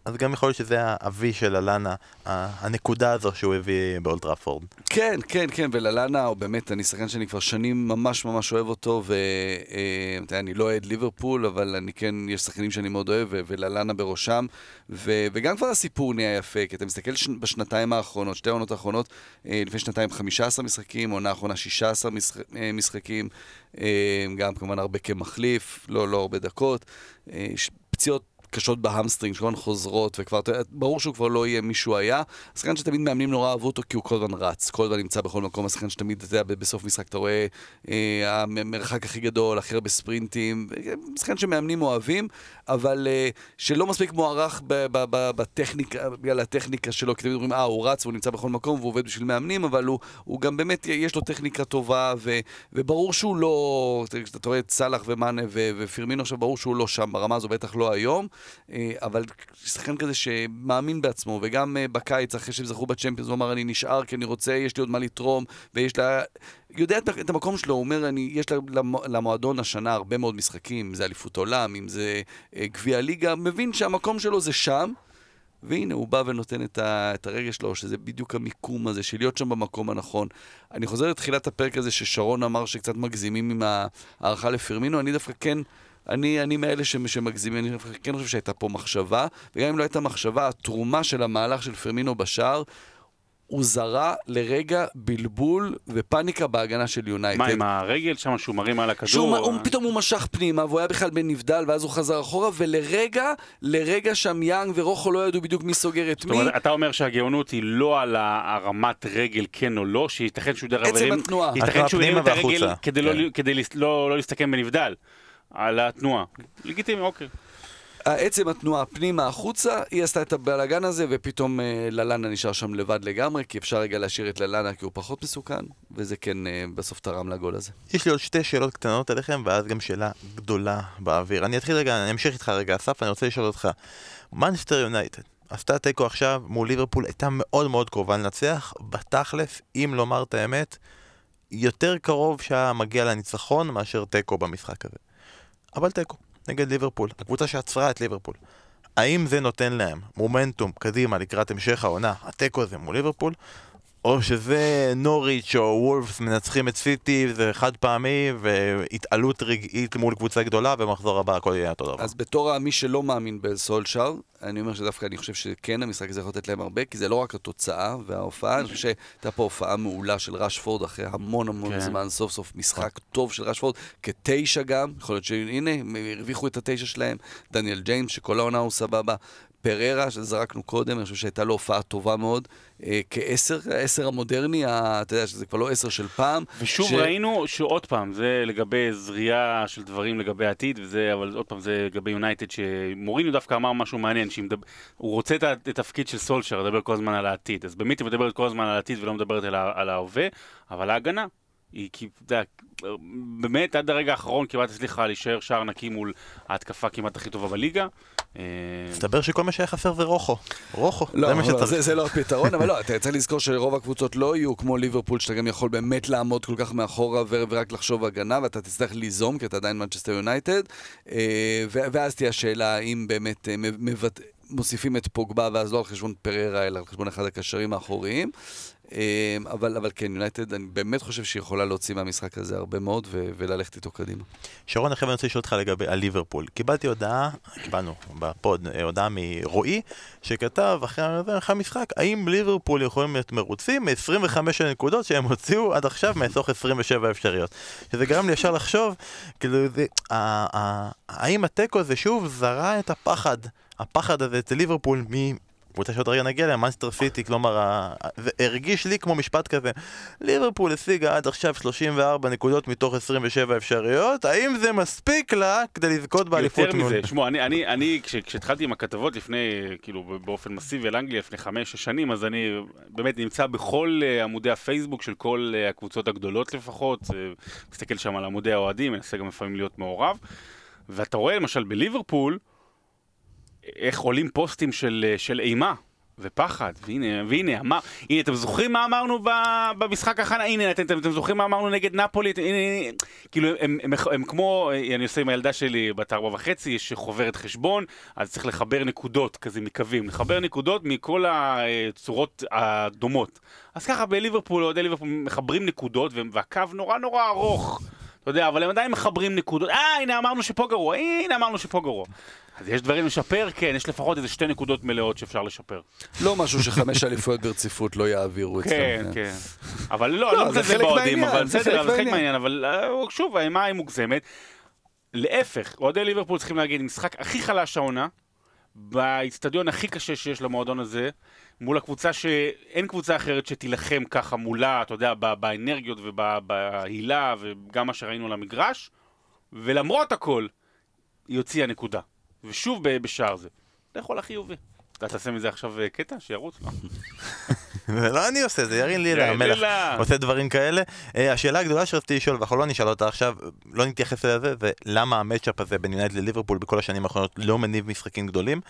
אז גם יכול להיות שזה ה-V של אלנה, הנקודה הזו שהוא הביא באולטראפורד. כן, כן, כן, וללאנה הוא באמת, אני שחקן שאני כבר שנים ממש ממש אוהב אותו, ואני לא אוהד ליברפול, אבל אני כן, יש שחקנים שאני מאוד אוהב, ו- וללאנה בראשם, ו- וגם כבר הסיפור נהיה יפה, כי אתה מסתכל ש- בשנתיים האחרונות, שתי העונות האחרונות, אה, לפני שנתיים 15 משחקים, עונה האחרונה 16 משח- אה, משחקים, אה, גם כמובן הרבה כמחליף, לא, לא הרבה דקות, אה, פציעות קשות בהמסטרינג, שכל הזמן חוזרות, וכבר, ברור שהוא כבר לא יהיה מי שהוא היה. שחקן שתמיד מאמנים נורא אהבו אותו כי הוא כל הזמן רץ, כל הזמן נמצא בכל מקום, השחקן שתמיד, אתה יודע, בסוף משחק אתה רואה אה, המרחק הכי גדול, הכי הרבה ספרינטים, שחקן שמאמנים אוהבים, אבל אה, שלא מספיק מוערך בטכניקה, בגלל הטכניקה שלו, כי תמיד אומרים, אה, הוא רץ והוא נמצא בכל מקום והוא עובד בשביל מאמנים, אבל הוא, הוא גם באמת, יש לו טכניקה טובה, ו, וברור שהוא לא, אתה רואה את סאלח ומאנה ופירמינו עכשיו, ברור שהוא לא שם ברמה הזו, בטח לא היום, אבל שחקן כזה שמאמין בעצמו, וגם אה, בקיץ, אחרי שהם זכו בצ'מפיונס, הוא אמר, אני נשאר כי אני רוצה, יש לי עוד מה לתרום, ויש לה... יודע את, המקום שלו, הוא אומר, אני, יש למ- למועדון השנה הרבה מאוד משחקים, אם זה אליפות עולם, אם זה אה, גביע הליגה, מבין שהמקום שלו זה שם, והנה, הוא בא ונותן את, ה, את הרגש שלו, שזה בדיוק המיקום הזה, של להיות שם במקום הנכון. אני חוזר לתחילת הפרק הזה ששרון אמר שקצת מגזימים עם ההערכה לפרמינו, אני דווקא כן... אני, אני מאלה שמגזימים, אני כן חושב שהייתה פה מחשבה, וגם אם לא הייתה מחשבה, התרומה של המהלך של פרמינו בשער, הוא זרה לרגע בלבול ופאניקה בהגנה של יונייטד. מה עם הרגל שם שהוא מרים על שהוא, הכדור? הוא, פתאום הוא משך פנימה, והוא היה בכלל בנבדל, ואז הוא חזר אחורה, ולרגע, לרגע שם יאנג ורוחו לא ידעו בדיוק מי סוגר את זאת מי. אומרת, אתה אומר שהגאונות היא לא על הרמת רגל כן או לא, שייתכן שהוא דרך עצם התנועה. ייתכן שהוא הרים את הרגל. כדי לא- כן. כדי לס- לא לא להסתכן בנבדל. על התנועה. לגיטימי, אוקיי. עצם התנועה פנימה החוצה, היא עשתה את הבלאגן הזה, ופתאום אה, ללאנה נשאר שם לבד לגמרי, כי אפשר רגע להשאיר את ללאנה כי הוא פחות מסוכן, וזה כן אה, בסוף תרם לגול הזה. יש לי עוד שתי שאלות קטנות אליכם, ואז גם שאלה גדולה באוויר. אני אתחיל רגע, אני אמשיך איתך רגע, אסף, אני רוצה לשאול אותך. מנסטר יונייטד, עשתה תיקו עכשיו מול ליברפול, הייתה מאוד מאוד קרובה לנצח, בתכלס, אם לומר את האמת, יותר קרוב שהיה מגיע לניצחון מאשר תיקו במשחק הזה. אבל תיקו, נגד ליברפול, הקבוצה שעצרה את ליברפול. האם זה נותן להם מומנטום קדימה לקראת המשך העונה, התיקו הזה מול ליברפול, או שזה נוריץ' או וולפס מנצחים את סיטי, זה חד פעמי, והתעלות רגעית מול קבוצה גדולה, ובמחזור הבא הכל יהיה אותו דבר. אז בתור מי שלא מאמין בסולשאר, אני אומר שדווקא אני חושב שכן, המשחק הזה יכול לתת להם הרבה, כי זה לא רק התוצאה וההופעה, אני חושב שהייתה פה הופעה מעולה של רשפורד אחרי המון המון כן. זמן, סוף סוף משחק טוב של רשפורד, כתשע גם, יכול להיות שהנה, הרוויחו את התשע שלהם, דניאל ג'יימס, שכל העונה הוא סבבה. פררה, שזרקנו קודם, אני חושב שהייתה לו הופעה טובה מאוד. אה, כעשר, העשר המודרני, ה- אתה יודע שזה כבר לא עשר של פעם. ושוב ש- ראינו שעוד פעם, זה לגבי זריעה של דברים לגבי העתיד, וזה, אבל עוד פעם, זה לגבי יונייטד, שמוריניו דווקא אמר משהו מעניין, שהוא רוצה את התפקיד של סולשר, לדבר כל הזמן על העתיד. אז באמת היא מדברת כל הזמן על העתיד ולא מדברת על ההווה, אבל ההגנה. היא, כי, אתה יודע, באמת עד הרגע האחרון כמעט הצליחה להישאר שער נקי מול ההתקפה כמעט הכי טובה בליגה. אה, מסתבר שכל מה שהיה חסר זה רוחו. רוחו, לא, זה מה לא, שצריך. זה, זה לא הפתרון, אבל לא, אתה צריך לזכור שרוב הקבוצות לא יהיו כמו ליברפול, שאתה גם יכול באמת לעמוד כל כך מאחורה ורק לחשוב הגנה, ואתה תצטרך ליזום, כי אתה עדיין מנצ'סטר יונייטד, אה, ואז תהיה השאלה האם באמת אה. מוסיפים את פוגבה, ואז לא על חשבון פררה, אלא על חשבון אחד הקשרים האחוריים. אה, אבל, אבל כן, יונייטד, אני באמת חושב שהיא יכולה להוציא מהמשחק הזה הרבה מאוד ו- וללכת איתו קדימה. שרון, עכשיו אני רוצה לשאול אותך לגבי הליברפול. קיבלתי הודעה, קיבלנו בפוד אה, הודעה מרועי, שכתב אחרי המשחק, האם ליברפול יכולים להיות מרוצים מ-25 הנקודות שהם הוציאו עד עכשיו מתוך 27 אפשריות. שזה גרם לי ישר לחשוב, כאילו, האם התיקו הזה שוב זרע את הפחד, הפחד הזה אצל ליברפול מ... קבוצה שעוד רגע נגיע אליה, מנסטר סיטי, כלומר, זה הרגיש לי כמו משפט כזה, ליברפול השיגה עד עכשיו 34 נקודות מתוך 27 אפשריות, האם זה מספיק לה כדי לזכות באליפות? יותר מזה, שמעו, אני, אני, אני כש, כשהתחלתי עם הכתבות לפני, כאילו, באופן מסיבי על אנגליה לפני חמש-שש שנים, אז אני באמת נמצא בכל uh, עמודי הפייסבוק של כל uh, הקבוצות הגדולות לפחות, uh, מסתכל שם על עמודי האוהדים, מנסה גם לפעמים להיות מעורב, ואתה רואה למשל בליברפול, איך עולים פוסטים של, אה, של אימה. ופחד, והנה, והנה, אמר, הנה, אתם זוכרים מה אמרנו ב, במשחק הכנה? הנה, אתם, אתם, אתם זוכרים מה אמרנו נגד נפולי? הנה, הנה, כאילו, הם, הם, הם, הם כמו, אה, אני עושה עם הילדה שלי בת ארבע וחצי, יש חוברת חשבון, אז צריך לחבר נקודות כזה מקווים, לחבר נקודות מכל הצורות הדומות. אז ככה בליברפול, אוהדי ליברפול מחברים נקודות, והקו נורא נורא ארוך. אתה יודע, אבל הם עדיין מחברים נקודות. אה, הנה אמרנו שפה גרוע, הנה אמרנו שפה גרוע. אז יש דברים לשפר? כן, יש לפחות איזה שתי נקודות מלאות שאפשר לשפר. לא משהו שחמש אליפויות ברציפות לא יעבירו אצלם. כן, כן. אבל לא, לא, לא מזלזל חלק באוהדים, אבל בסדר, זה חלק מהעניין. מהעניין, אבל אה, שוב, האימה היא מוגזמת. להפך, אוהדי ליברפול צריכים להגיד, משחק הכי חלש העונה, באיצטדיון הכי קשה שיש למועדון הזה, מול הקבוצה שאין קבוצה אחרת שתילחם ככה מולה, אתה יודע, באנרגיות ובהילה וגם מה שראינו על המגרש, ולמרות הכל, היא הוציאה נקודה. ושוב בשער זה. אתה יכול החיובי. אתה תעשה מזה עכשיו אה, קטע? שירוץ? לא. זה לא אני עושה, זה ירין לילה, המלך. עושה דברים כאלה. אה, השאלה הגדולה שרציתי לשאול, ואנחנו לא נשאל אותה עכשיו, לא נתייחס לזה, זה למה המצ'אפ הזה בין יונייטד לליברפול בכל השנים האחרונות לא מניב משחקים גדולים.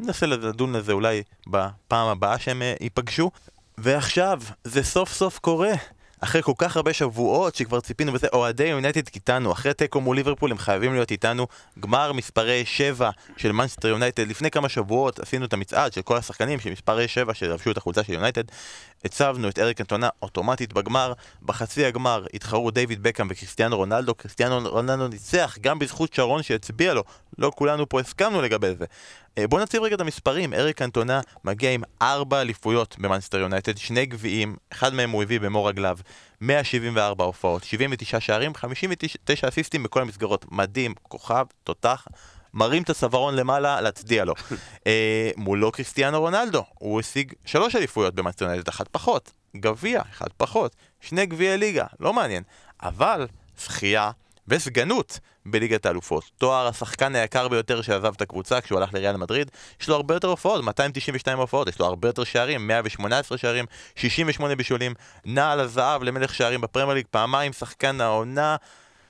ננסה לדון לזה אולי בפעם הבאה שהם אה, ייפגשו. ועכשיו, זה סוף סוף קורה. אחרי כל כך הרבה שבועות שכבר ציפינו וזה, אוהדי יונייטד איתנו, אחרי תיקו מול ליברפול הם חייבים להיות איתנו. גמר מספרי 7 של מנצ'סטר יונייטד, לפני כמה שבועות עשינו את המצעד של כל השחקנים של מספרי 7 שלבשו את החולצה של יונייטד. הצבנו את אריק קנטונה אוטומטית בגמר, בחצי הגמר התחרו דיוויד בקהאם וכריסטיאנו רונלדו, כריסטיאנו רונלדו ניצח גם בזכות שרון שהצביע לו, לא כולנו פה הסכמנו לגבי זה. אה, בואו נציב רגע את המספרים, אריק אנטונה מגיע עם ארבע אליפויות במאנסטר יונייטד, שני גביעים, אחד מהם הוא הביא במו רגליו, 174 הופעות, 79 שערים, 59 אסיסטים בכל המסגרות, מדהים, כוכב, תותח. מרים את הצווארון למעלה, להצדיע לו. אה, מולו קריסטיאנו רונלדו, הוא השיג שלוש אליפויות במאנסטר יונייטד, אחת פחות. גביע, אחד פחות. שני גביעי ליגה, לא מעניין. אבל, זכייה וסגנות בליגת האלופות. תואר השחקן היקר ביותר שעזב את הקבוצה כשהוא הלך לריאל מדריד, יש לו הרבה יותר הופעות, 292 הופעות, יש לו הרבה יותר שערים, 118 שערים, 68 בישולים, נעל הזהב למלך שערים בפרמייר ליג, פעמיים שחקן העונה,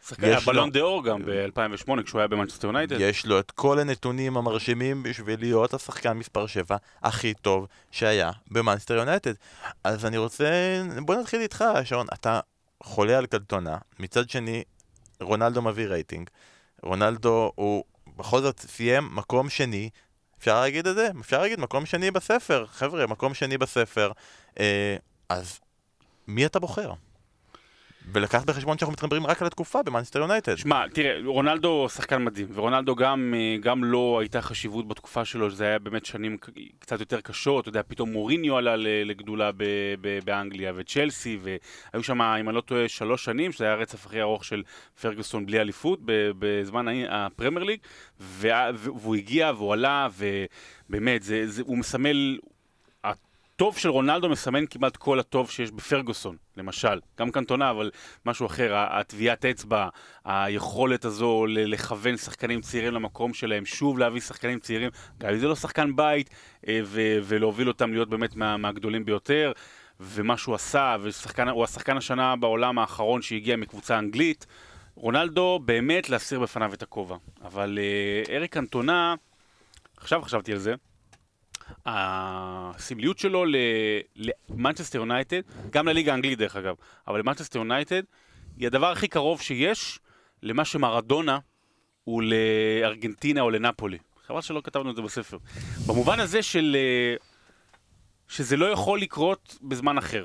שחקן לו- הבלון דה אור גם ב-2008 כשהוא היה במנצ'סטר יונייטד. יש לו את כל הנתונים המרשימים בשביל להיות השחקן מספר 7 הכי טוב שהיה במאנסטר יונייטד. אז אני רוצה, בוא נתחיל איתך, שרון, אתה חולה על קלטונה, מצד שני, רונלדו מביא רייטינג. רונלדו הוא בכל זאת סיים מקום שני, אפשר להגיד את זה? אפשר להגיד מקום שני בספר, חבר'ה, מקום שני בספר. אה, אז מי אתה בוחר? ולקחת בחשבון שאנחנו מתחברים רק על התקופה במאנסטר יונייטד. שמע, תראה, רונלדו שחקן מדהים, ורונלדו גם, אה, גם לא הייתה חשיבות בתקופה שלו, שזה היה באמת שנים קצת יותר קשות, אתה יודע, פתאום מוריניו עלה לגדולה ב- ב- באנגליה, וצ'לסי, והיו שם, אם אני לא טועה, שלוש שנים, שזה היה הרצף הכי ארוך של פרגוסון בלי אליפות, בזמן הפרמייר ליג, וה- והוא הגיע והוא עלה, ובאמת, זה, זה, הוא מסמל... הטוב של רונלדו מסמן כמעט כל הטוב שיש בפרגוסון, למשל. גם קנטונה, אבל משהו אחר, הטביעת אצבע, היכולת הזו לכוון שחקנים צעירים למקום שלהם, שוב להביא שחקנים צעירים, גם אם זה לא שחקן בית, אה, ו- ולהוביל אותם להיות באמת מה- מהגדולים ביותר. ומה שהוא עשה, והוא השחקן השנה בעולם האחרון שהגיע מקבוצה אנגלית. רונלדו באמת להסיר בפניו את הכובע. אבל אה, אריק קנטונה, עכשיו חשבתי על זה, הסמליות שלו למנצ'סטר יונייטד, גם לליגה האנגלית דרך אגב, אבל למנצ'סטר יונייטד, היא הדבר הכי קרוב שיש למה שמרדונה הוא לארגנטינה או לנפולי. חבל שלא כתבנו את זה בספר. במובן הזה של... אה, שזה לא יכול לקרות בזמן אחר.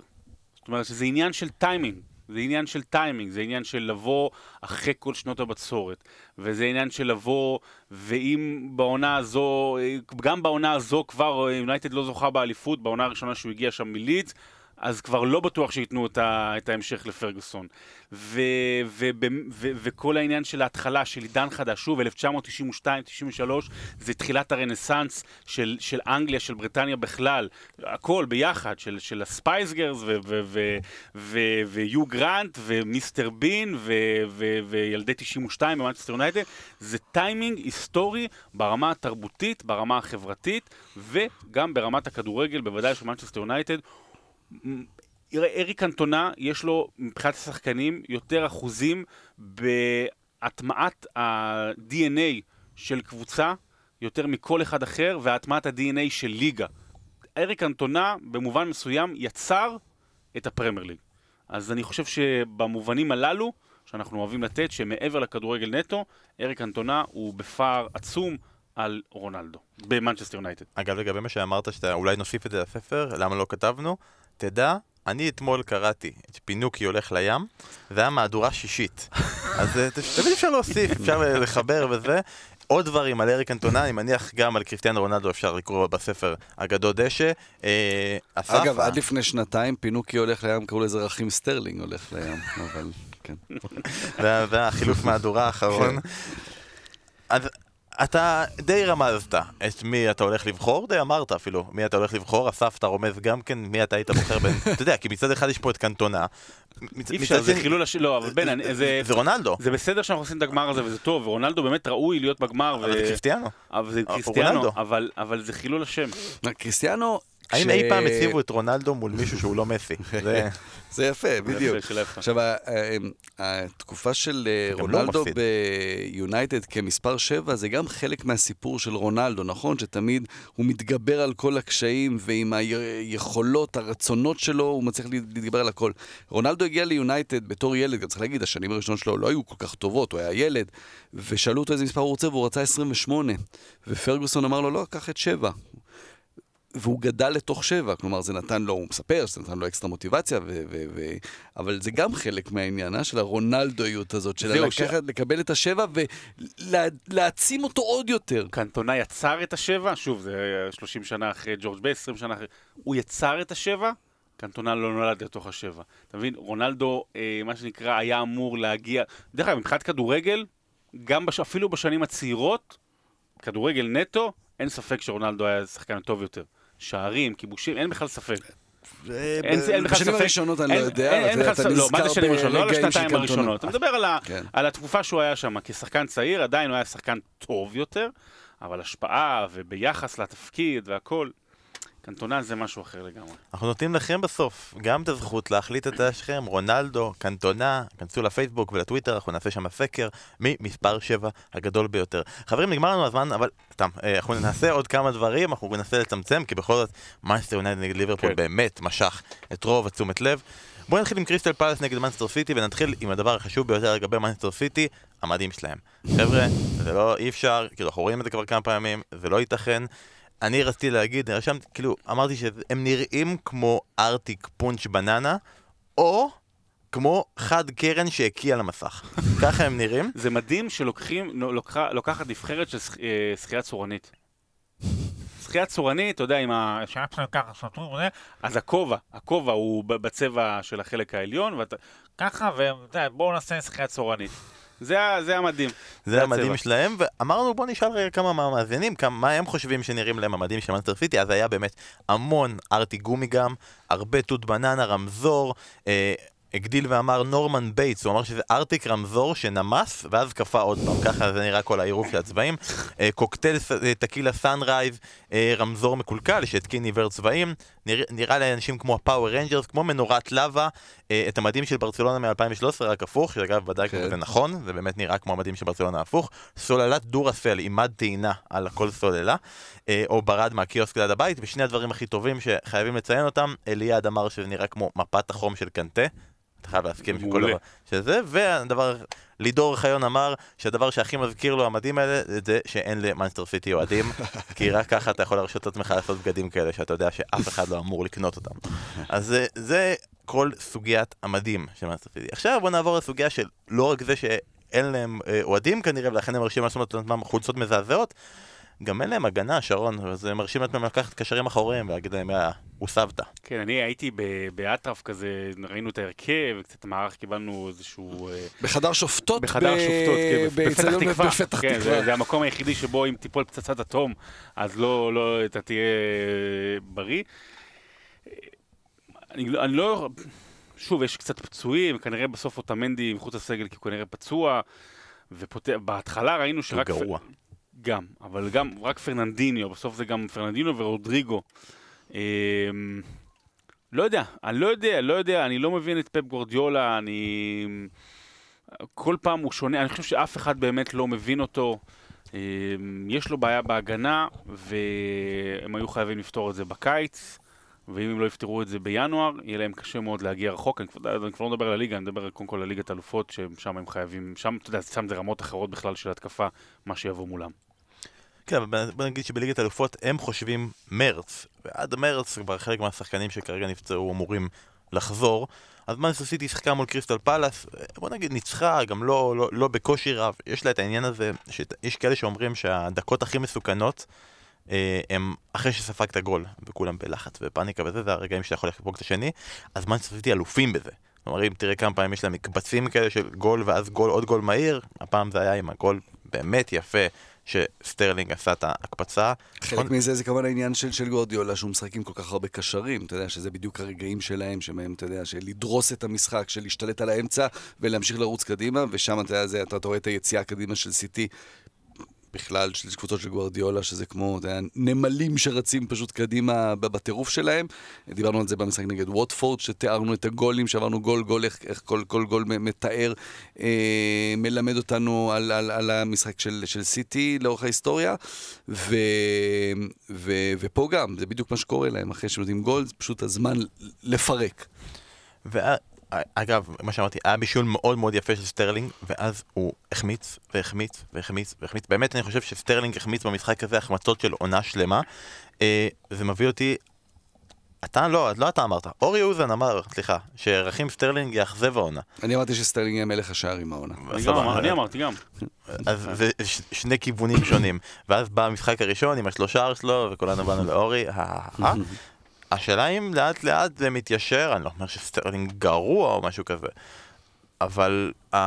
זאת אומרת שזה עניין של טיימינג. זה עניין של טיימינג, זה עניין של לבוא אחרי כל שנות הבצורת. וזה עניין של לבוא, ואם בעונה הזו, גם בעונה הזו כבר יונייטד לא זוכה באליפות, בעונה הראשונה שהוא הגיע שם מלידס, אז כבר לא בטוח שייתנו את, ה, את ההמשך לפרגוסון. ו, ו, ו, ו, וכל העניין של ההתחלה, של עידן חדש, שוב, 1992-93, זה תחילת הרנסאנס של, של אנגליה, של בריטניה בכלל, הכל ביחד, של, של הספייס גירלס ויו גרנט ומיסטר בין ו, ו, וילדי 92 במנצ'סטר יונייטד, זה טיימינג היסטורי ברמה התרבותית, ברמה החברתית, וגם ברמת הכדורגל, בוודאי של מנצ'סטר יונייטד. אריק אנטונה, יש לו מבחינת השחקנים יותר אחוזים בהטמעת ה-DNA של קבוצה יותר מכל אחד אחר, והטמעת ה-DNA של ליגה. אריק אנטונה במובן מסוים יצר את הפרמייר ליג. אז אני חושב שבמובנים הללו, שאנחנו אוהבים לתת, שמעבר לכדורגל נטו, אריק אנטונה הוא בפער עצום על רונלדו, במנצ'סטר יונייטד. אגב, לגבי מה שאמרת, שאתה אולי נוסיף את זה לספר, למה לא כתבנו, תדע, אני אתמול קראתי את פינוקי הולך לים, זה היה מהדורה שישית. אז אה, תמיד אפשר להוסיף, אפשר לחבר וזה. עוד דברים על אריק קנטונה, אני מניח גם על קריסטיאנו רונלדו אפשר לקרוא בספר אגדות דשא. אה, אגב, אה, עד לפני שנתיים, פינוקי הולך לים, קראו לזה רחים סטרלינג הולך לים, אבל כן. זה זה החילוף מהדורה האחרון. אז אתה די רמזת את מי אתה הולך לבחור, די אמרת אפילו, מי אתה הולך לבחור, אסף אתה רומז גם כן, מי אתה היית בוחר בין, אתה יודע, כי מצד אחד יש פה את קנטונה. אי מצד אפשר, זה חילול הש... לא, אבל בן, זה... זה רונלדו, זה בסדר שאנחנו עושים את הגמר הזה וזה טוב, ורונלדו באמת ראוי להיות בגמר, אבל זה קריסטיאנו. אבל זה אבל קריסטיאנו, אבל זה חילול השם. קריסטיאנו... האם אי פעם הציבו את רונלדו מול מישהו שהוא לא מסי? זה... זה יפה, בדיוק. עכשיו, התקופה של אה, לא רונלדו. ביונייטד כמספר 7 זה גם חלק מהסיפור של רונלדו, נכון? שתמיד הוא מתגבר על כל הקשיים ועם היכולות, הרצונות שלו, הוא מצליח להתגבר על הכל. רונלדו הגיע ליונייטד בתור ילד, גם צריך להגיד, השנים הראשונות שלו לא היו כל כך טובות, הוא היה ילד, ושאלו אותו איזה מספר הוא רוצה, והוא רצה 28. ופרגוסון אמר לו, לא, קח את 7. והוא גדל לתוך שבע, כלומר זה נתן לו, הוא מספר שזה נתן לו אקסטרה מוטיבציה, ו- ו- ו- אבל זה גם חלק מהעניין, של הרונלדויות הזאת, של לקחת, לקבל את השבע ולהעצים אותו עוד יותר. קנטונה יצר את השבע, שוב, זה 30 שנה אחרי ג'ורג' בסט, 20 שנה אחרי, הוא יצר את השבע, קנטונה לא נולד לתוך השבע. אתה מבין? רונלדו, אה, מה שנקרא, היה אמור להגיע, דרך אגב, מבחינת כדורגל, גם בש... אפילו בשנים הצעירות, כדורגל נטו, אין ספק שרונלדו היה שחקן טוב יותר. שערים, כיבושים, אין בכלל ספק. אין- בשנים. הראשונות אני לא יודע, אתה ספק, לא, מה זה נזכר שנים ראשונות? לא על השנתיים. הראשונות. אתה מדבר. על התקופה שהוא היה שם. כשחקן צעיר עדיין הוא היה שחקן טוב יותר, אבל השפעה וביחס לתפקיד והכל, קנטונה זה משהו אחר לגמרי. אנחנו נותנים לכם בסוף גם את הזכות להחליט את דעתכם, רונלדו, קנטונה, כנסו לפייסבוק ולטוויטר, אנחנו נעשה שם סקר מי מספר 7 הגדול ביותר. חברים, נגמר לנו הזמן, אבל סתם, אה, אנחנו נעשה עוד כמה דברים, אנחנו ננסה לצמצם, כי בכל זאת, מנצ'סטר יונייטד נגד ליברפול כן. באמת משך את רוב התשומת לב. בואו נתחיל עם קריסטל פאלאס נגד מנצ'סטר סיטי, ונתחיל עם הדבר החשוב ביותר לגבי מנצ'סטר סיטי, המדים שלהם. חבר'ה, זה לא, אי אפשר, כאילו, אנחנו רואים את זה כבר כמה פעמים, זה לא ייתכן. אני רציתי להגיד, רשמתי, כאילו, אמרתי שהם נראים כמו ארטיק פונץ' בננה, או כמו חד קרן שהקיא על המסך. ככה הם נראים. זה מדהים שלוקחים, לוקחה, לוקחת נבחרת של שח- אה, שחייה צורנית. שחייה צורנית, אתה יודע, עם ה... ככה, וזה, אז הכובע, הכובע הוא ב- בצבע של החלק העליון, ואתה... ככה, ובואו נעשה שחייה צורנית. זה, זה המדים. זה המדים הצבע. שלהם, ואמרנו בוא נשאל רגע כמה מהמאזינים, כמה, מה הם חושבים שנראים להם המדים של מנצ'סטר סיטי, אז היה באמת המון ארטיק גומי גם, הרבה תות בננה, רמזור, אה, הגדיל ואמר נורמן בייטס, הוא אמר שזה ארטיק רמזור שנמס, ואז קפא עוד פעם, ככה זה נראה כל העירוב של הצבעים. אה, קוקטייל אה, טקילה סאנרייז, אה, רמזור מקולקל שהתקין עיוור צבעים, נראה, נראה לאנשים כמו הפאוור רנג'רס, כמו מנורת לבה, אה, את המדים של ברצלונה מ-2013, רק הפוך, שאגב בדקנו כן. וזה נכון, זה באמת נראה כמו המדים של ברצלונה הפוך, סוללת דורסל עם מד טעינה על כל סוללה, אה, או ברד מהקיוסק ליד הבית, ושני הדברים הכי טובים שחייבים לציין אותם, אליעד אמר שזה נראה כמו מפת החום של קנטה, אתה חייב להסכים שכל. דבר שזה, והדבר, לידור חיון אמר שהדבר שהכי מזכיר לו המדים האלה, זה זה שאין למאנסטר סיטי אוהדים, כי רק ככה אתה יכול להרשות את עצמך לעשות בגדים כאלה, שאתה יודע שאף אחד לא אמור לקנות אותם. אז זה, זה כל סוגיית המדים של מאנסטר סיטי. עכשיו בוא נעבור לסוגיה של לא רק זה שאין להם אה, אוהדים כנראה, ולכן הם מרשים לעשות לעצמם חולצות מזעזעות, גם אין להם הגנה, שרון, אז הם מרשים לעצמם לקחת קשרים אחוריים ולהגיד להם, יאללה, הוסבת. כן, אני הייתי ב- באטרף כזה, ראינו את ההרכב, קצת מערך, קיבלנו איזשהו... אה, בחדר שופטות. בחדר ב- שופטות, כן, בפתח תקווה. בפתח כן, תקווה. זה, זה המקום היחידי שבו אם תיפול פצצת אטום, אז לא, לא, אתה תהיה אה, בריא. אני, לא- אני לא... שוב, יש קצת פצועים, כנראה בסוף אוטמנדי מחוץ לסגל כי הוא כנראה פצוע, ובהתחלה ראינו הוא שרק... גרוע. גם, אבל גם רק פרננדיניו, בסוף זה גם פרננדיניו ורודריגו. אמ, לא יודע, אני לא יודע, לא יודע, אני לא מבין את פפ גורדיולה, אני... כל פעם הוא שונה, אני חושב שאף אחד באמת לא מבין אותו. אמ, יש לו בעיה בהגנה, והם היו חייבים לפתור את זה בקיץ, ואם הם לא יפתרו את זה בינואר, יהיה להם קשה מאוד להגיע רחוק. אני כבר, אני כבר לא מדבר על הליגה, אני מדבר קודם כל על ליגת אלופות, ששם הם חייבים, שם, אתה יודע, שם זה רמות אחרות בכלל של התקפה, מה שיבוא מולם. כן, בוא נגיד שבליגת אלופות הם חושבים מרץ, ועד מרץ כבר חלק מהשחקנים שכרגע נפצעו אמורים לחזור. אז מנסטר סיטי שיחקה מול קריסטל פלאס, בוא נגיד ניצחה, גם לא, לא, לא בקושי רב. יש לה את העניין הזה, שיש כאלה שאומרים שהדקות הכי מסוכנות אה, הם אחרי שספגת גול, וכולם בלחץ ופאניקה וזה, זה הרגעים שאתה יכול לדפוק את השני, אז מנצ'סטר סיטי אלופים בזה. כלומר, אם תראה כמה פעמים יש להם מקבצים כאלה של גול ואז גול, עוד גול מהיר, הפעם זה היה עם הגול באמת יפה שסטרלינג עשה את ההקפצה. חלק מזה זה כמובן העניין של, של גורדיולה, שהוא משחק עם כל כך הרבה קשרים, אתה יודע, שזה בדיוק הרגעים שלהם, שמהם, אתה יודע, של לדרוס את המשחק, של להשתלט על האמצע ולהמשיך לרוץ קדימה, ושם אתה יודע, זה, אתה, אתה רואה את היציאה קדימה של סיטי. בכלל של קבוצות של גוורדיולה, שזה כמו יודע, נמלים שרצים פשוט קדימה בטירוף שלהם. דיברנו על זה במשחק נגד ווטפורד, שתיארנו את הגולים, שעברנו גול גול, איך, איך כל, כל גול מתאר, אה, מלמד אותנו על, על, על המשחק של, של סיטי לאורך ההיסטוריה. ו, ו, ופה גם, זה בדיוק מה שקורה להם, אחרי שנותנים גול, זה פשוט הזמן לפרק. אגב, מה שאמרתי, היה בישול מאוד מאוד יפה של סטרלינג, ואז הוא החמיץ, והחמיץ, והחמיץ, והחמיץ. באמת, אני חושב שסטרלינג החמיץ במשחק הזה החמצות של עונה שלמה. אה, זה מביא אותי... אתה לא, לא אתה אמרת, אורי אוזן אמר, סליחה, שרכים סטרלינג יאכזב העונה. אני אמרתי שסטרלינג יהיה מלך השערים העונה. אני אמרתי גם. אז זה שני כיוונים שונים. ואז בא המשחק הראשון עם השלושה שלו, וכולנו באנו לאורי, השאלה אם לאט לאט זה מתיישר, אני לא אומר שסטרלינג גרוע או משהו כזה, אבל אה,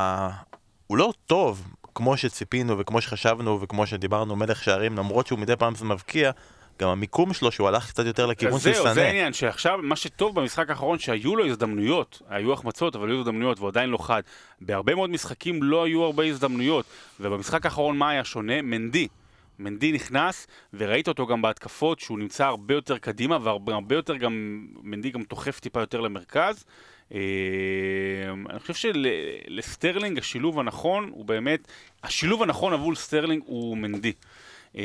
הוא לא טוב כמו שציפינו וכמו שחשבנו וכמו שדיברנו מלך שערים, למרות שהוא מדי פעם זה מבקיע, גם המיקום שלו שהוא הלך קצת יותר לכיוון של סנה. זהו, זה העניין, שעכשיו מה שטוב במשחק האחרון שהיו לו הזדמנויות, היו החמצות אבל היו הזדמנויות והוא עדיין לא חד. בהרבה מאוד משחקים לא היו הרבה הזדמנויות, ובמשחק האחרון מה היה שונה? מנדי. מנדי נכנס, וראית אותו גם בהתקפות, שהוא נמצא הרבה יותר קדימה, והרבה יותר גם, מנדי גם דוחף טיפה יותר למרכז. אה, אני חושב שלסטרלינג השילוב הנכון הוא באמת, השילוב הנכון עבור סטרלינג הוא מנדי. אה,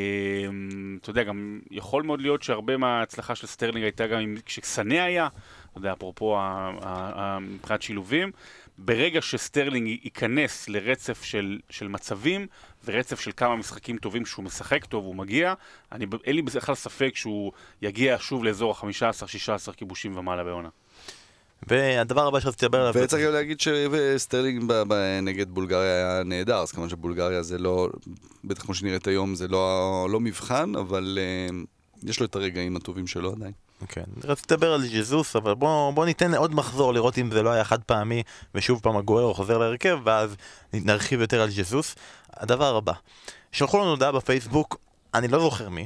אתה יודע, גם יכול מאוד להיות שהרבה מההצלחה של סטרלינג הייתה גם כשסנה היה, אתה יודע, אפרופו מבחינת שילובים. ברגע שסטרלינג ייכנס לרצף של, של מצבים ורצף של כמה משחקים טובים שהוא משחק טוב, הוא מגיע, אני, אין לי בכלל ספק שהוא יגיע שוב לאזור ה-15-16 כיבושים ומעלה בעונה. והדבר הבא שרציתי לדבר עליו... וצריך גם להגיד שסטרלינג נגד בולגריה היה נהדר, אז כמובן שבולגריה זה לא, בטח כמו שנראית היום, זה לא, לא מבחן, אבל אה, יש לו את הרגעים הטובים שלו עדיין. כן, רציתי לדבר על ז'סוס, אבל בוא, בוא ניתן עוד מחזור לראות אם זה לא היה חד פעמי ושוב פעם אגוארו חוזר להרכב ואז נרחיב יותר על ז'סוס. הדבר הבא, שלחו לנו הודעה בפייסבוק, אני לא זוכר מי,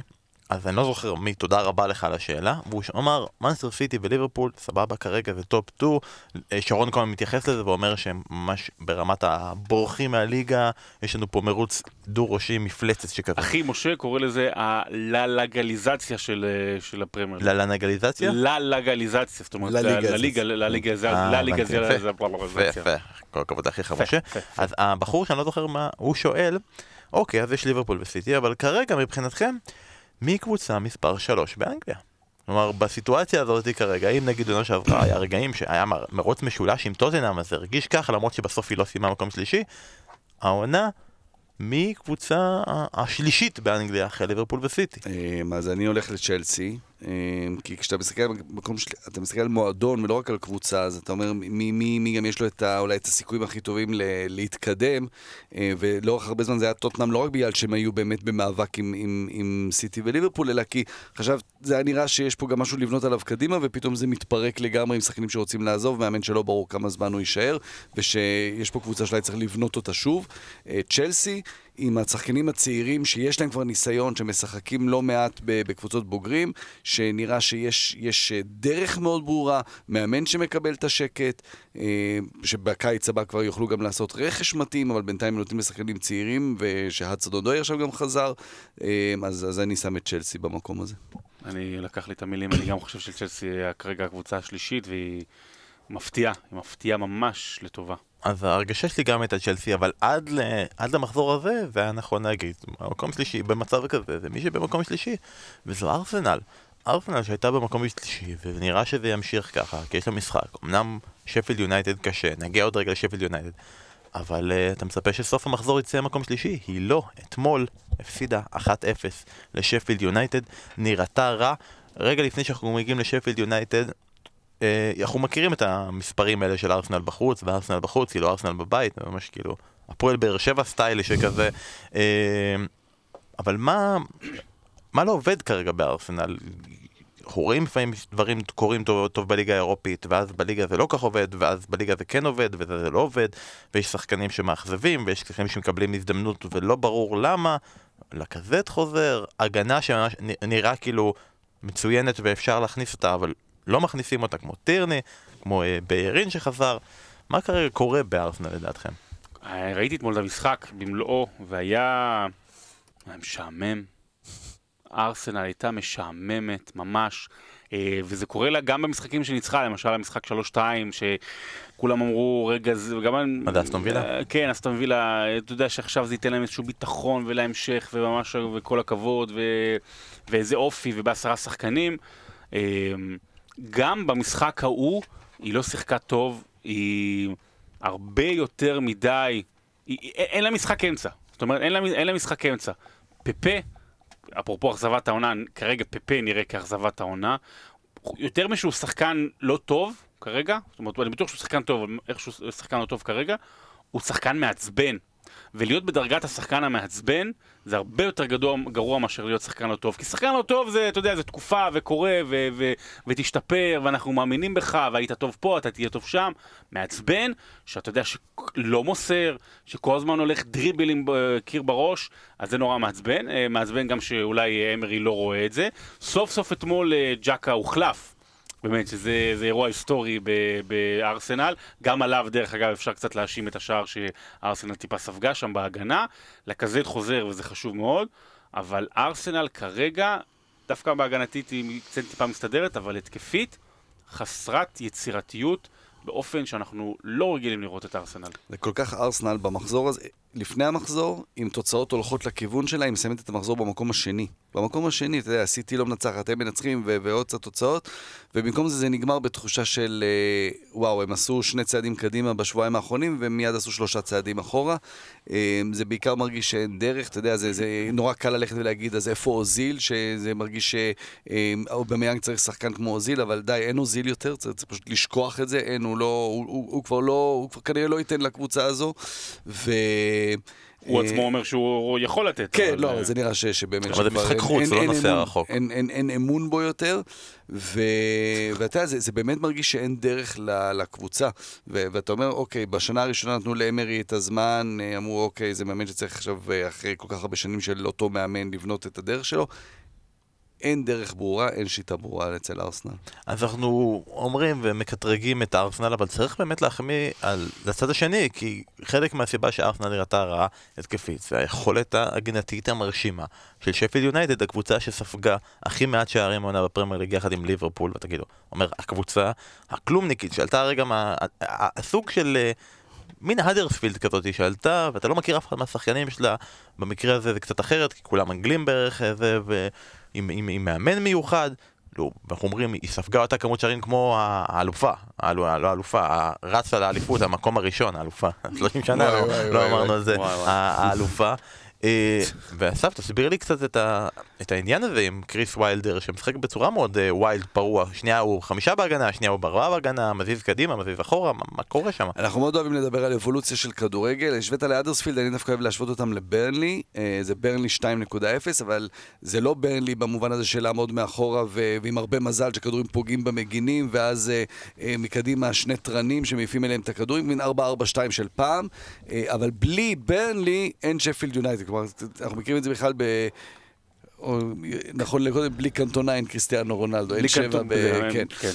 אז אני לא זוכר מי, תודה רבה לך על השאלה, והוא אמר, מנצ'סטר סיטי וליברפול, סבבה כרגע זה top 2, אה, שרון כהן מתייחס לזה ואומר שהם ממש ברמת הבורחים מהליגה, יש לנו פה מרוץ דו-ראשי מפלצת שכזה. אחי משה קורא לזה הלגליזציה של, אה, של הפרמייר. ללגליזציה? ללגליזציה, זאת אומרת, לליגה, לליגה, זה, לליגה זה, יפה, כל הכבוד אחי משה. אז הבחור שאני לא זוכר מה, הוא שואל, אוקיי, אז יש ליברפול וסיטי, אבל כרגע מבחינתכם, מי קבוצה מספר 3 באנגליה. כלומר, בסיטואציה הזאת כרגע, אם נגיד עונה שעברה היה רגעים שהיה מרוץ משולש עם טוטנאם, אז זה הרגיש ככה, למרות שבסוף היא לא סיימה מקום שלישי, העונה מקבוצה השלישית באנגליה אחרי ליברפול וסיטי. אמ, אז אני הולך לצ'לסי, כי כשאתה מסתכל על מקום של... אתה מסתכל על מועדון ולא רק על קבוצה, אז אתה אומר מי, מי, מי גם יש לו את ה, אולי את הסיכויים הכי טובים ל, להתקדם, אה, ולאורך הרבה זמן זה היה טוטנאם לא רק בגלל שהם היו באמת במאבק עם, עם, עם סיטי וליברפול, אלא כי עכשיו זה היה נראה שיש פה גם משהו לבנות עליו קדימה, ופתאום זה מתפרק לגמרי עם שחקנים שרוצים לעזוב, מאמן שלא ברור כמה זמן הוא יישאר, ושיש פה קבוצה שאולי צריך לבנות אותה שוב. אה, צ'לסי, עם השחקנים הצעירים שיש להם כבר ניסיון, שמשחקים לא מעט בקבוצות בוגרים, שנראה שיש אה, דרך מאוד ברורה, מאמן שמקבל את השקט, אה, שבקיץ הבא כבר יוכלו גם לעשות רכש מתאים, אבל בינתיים נותנים לשחקנים צעירים, ושהדסון אודוי עכשיו גם חזר, אה, אז, אז אני שם את צ'לסי במקום הזה. אני לקח לי את המילים, אני גם חושב שצ'לסי כרגע הקבוצה השלישית, והיא מפתיעה, היא מפתיעה ממש לטובה. אז ההרגשה שלי גם הייתה צ'לסי, אבל עד, ל... עד למחזור הזה, זה היה נכון להגיד, מקום שלישי במצב כזה, זה מי שבמקום שלישי, וזו ארסנל. ארסנל שהייתה במקום שלישי, ונראה שזה ימשיך ככה, כי יש לה משחק. אמנם שפילד יונייטד קשה, נגיע עוד רגע לשפילד יונייטד, אבל uh, אתה מצפה שסוף המחזור יצא מקום שלישי. היא לא. אתמול הפסידה 1-0 לשפילד יונייטד, נראתה רע. רגע לפני שאנחנו מגיעים לשפילד יונייטד, אנחנו מכירים את המספרים האלה של ארסנל בחוץ וארסנל בחוץ, כאילו ארסנל בבית, ממש כאילו הפועל באר שבע סטיילי שכזה. אה, אבל מה, מה לא עובד כרגע בארסנל? אנחנו רואים לפעמים דברים קורים טוב, טוב בליגה האירופית, ואז בליגה זה לא כך עובד, ואז בליגה זה כן עובד, וזה לא עובד, ויש שחקנים שמאכזבים, ויש שחקנים שמקבלים הזדמנות ולא ברור למה, לקזט חוזר, הגנה שממש נ- נראה כאילו מצוינת ואפשר להכניס אותה, אבל לא מכניסים אותה כמו טירני, כמו אה, ביירין שחזר. מה כרגע קורה בארסנל לדעתכם? אה, ראיתי אתמול את המשחק במלואו, והיה היה משעמם. ארסנל הייתה משעממת, ממש. אה, וזה קורה לה גם במשחקים שניצחה, למשל המשחק 3-2, שכולם אמרו, רגע, זה גם... מה זה, אסטון וילה? אה, כן, אסטון וילה, אתה יודע שעכשיו זה ייתן להם איזשהו ביטחון ולהמשך, וממש, וכל הכבוד, ו... ואיזה אופי, ובעשרה שחקנים. גם במשחק ההוא, היא לא שיחקה טוב, היא הרבה יותר מדי, היא, אין לה משחק אמצע. זאת אומרת, אין לה, אין לה משחק אמצע. פפה, אפרופו אכזבת העונה, כרגע פפה נראה כאכזבת העונה. יותר משהוא שחקן לא טוב כרגע, זאת אומרת, אני בטוח שהוא שחקן טוב, אבל איך שהוא שחקן לא טוב כרגע, הוא שחקן מעצבן. ולהיות בדרגת השחקן המעצבן זה הרבה יותר גדול, גרוע מאשר להיות שחקן לא טוב. כי שחקן לא טוב זה, אתה יודע, זה תקופה וקורה ו- ו- ותשתפר ואנחנו מאמינים בך והיית טוב פה, אתה תהיה טוב שם. מעצבן, שאתה יודע שלא מוסר, שכל הזמן הולך דריבל עם אה, קיר בראש, אז זה נורא מעצבן. אה, מעצבן גם שאולי אמרי לא רואה את זה. סוף סוף אתמול אה, ג'קה הוחלף. באמת, שזה זה אירוע היסטורי בארסנל. גם עליו, דרך אגב, אפשר קצת להאשים את השער שארסנל טיפה ספגה שם בהגנה. לקזט חוזר, וזה חשוב מאוד. אבל ארסנל כרגע, דווקא בהגנתית היא קצת טיפה מסתדרת, אבל התקפית, חסרת יצירתיות באופן שאנחנו לא רגילים לראות את ארסנל. זה כל כך ארסנל במחזור הזה, לפני המחזור, עם תוצאות הולכות לכיוון שלה, היא מסיימת את המחזור במקום השני. במקום השני, אתה יודע, הסיטי לא מנצחת, הם מנצחים ו- ועוד קצת תוצאות, ובמקום זה זה נגמר בתחושה של אה, וואו, הם עשו שני צעדים קדימה בשבועיים האחרונים, ומיד עשו שלושה צעדים אחורה. אה, זה בעיקר מרגיש שאין דרך, אתה יודע, זה, זה נורא קל ללכת ולהגיד, אז איפה אוזיל, שזה מרגיש שאובמיאנג צריך שחקן כמו אוזיל, אבל די, אין אוזיל יותר, צריך, צריך פשוט לשכוח את זה, אין, הוא לא, הוא, הוא, הוא כבר לא, הוא כבר כנראה לא ייתן לקבוצה הזו, ו... הוא אה, עצמו אומר שהוא יכול לתת. כן, לא, אה, זה נראה שבאמת... אבל זה משחק חוץ, זה לא אין נוסע אמון- רחוק. אין, אמון בו יותר, ו... ואתה יודע, זה, זה באמת מרגיש שאין דרך ל- לקבוצה. ו... ואתה אומר, אוקיי, בשנה הראשונה נתנו לאמרי את הזמן, אה, אמרו, אוקיי, זה מאמן שצריך עכשיו, אחרי כל כך הרבה שנים של אותו מאמן, לבנות את הדרך שלו. אין דרך ברורה, אין שיטה ברורה אצל ארסנל. אז אנחנו אומרים ומקטרגים את הארסנל, אבל צריך באמת להחמיא על לצד השני, כי חלק מהסיבה שארסנל נראתה רעה התקפית, זה היכולת ההגנתית המרשימה של שפיל יונייטד, הקבוצה שספגה הכי מעט שערים העונה בפרמייר ליג יחד עם ליברפול, ואתה כאילו, אומר, הקבוצה הכלומניקית שעלתה הרגע מה... הסוג של... אה, מין האדרספילד כזאת שעלתה, ואתה לא מכיר אף אחד מהשחקנים שלה, במקרה הזה זה קצת אחרת, כי כולם אנגלים בערך אה, זה, ועם עם, עם מאמן מיוחד. לא, ואנחנו אומרים, היא ספגה אותה כמות שערים כמו האלופה, האלו- לא האלופה, רצה לאליפות, המקום הראשון, האלופה, 30 שנה לא- לא אמרנו. על זה, האלופה. אה, ואסף, תסביר לי קצת את, ה, את העניין הזה עם קריס ויילדר, שמשחק בצורה מאוד אה, wild פרוע, שנייה הוא חמישה בהגנה, שנייה הוא בארבעה בהגנה, מזיז קדימה, מזיז אחורה, מה, מה קורה שם? אנחנו מאוד אוהבים לדבר על אבולוציה של כדורגל. השווית להאדרספילד, אני דווקא אוהב להשוות אותם לברנלי. אה, זה ברנלי 2.0, אבל זה לא ברנלי במובן הזה של לעמוד מאחורה ו- ועם הרבה מזל שכדורים פוגעים במגינים, ואז אה, אה, מקדימה שני תרנים שמעיפים אליהם את הכדורים, מין 4-4-2 של פעם. אבל בלי ברנלי אין שפילד יונייטד. כלומר, אנחנו מכירים את זה בכלל ב... או, נכון לקודם, בלי קנטונה אין קריסטיאנו רונלדו, אין שבע, ב- כן. כן.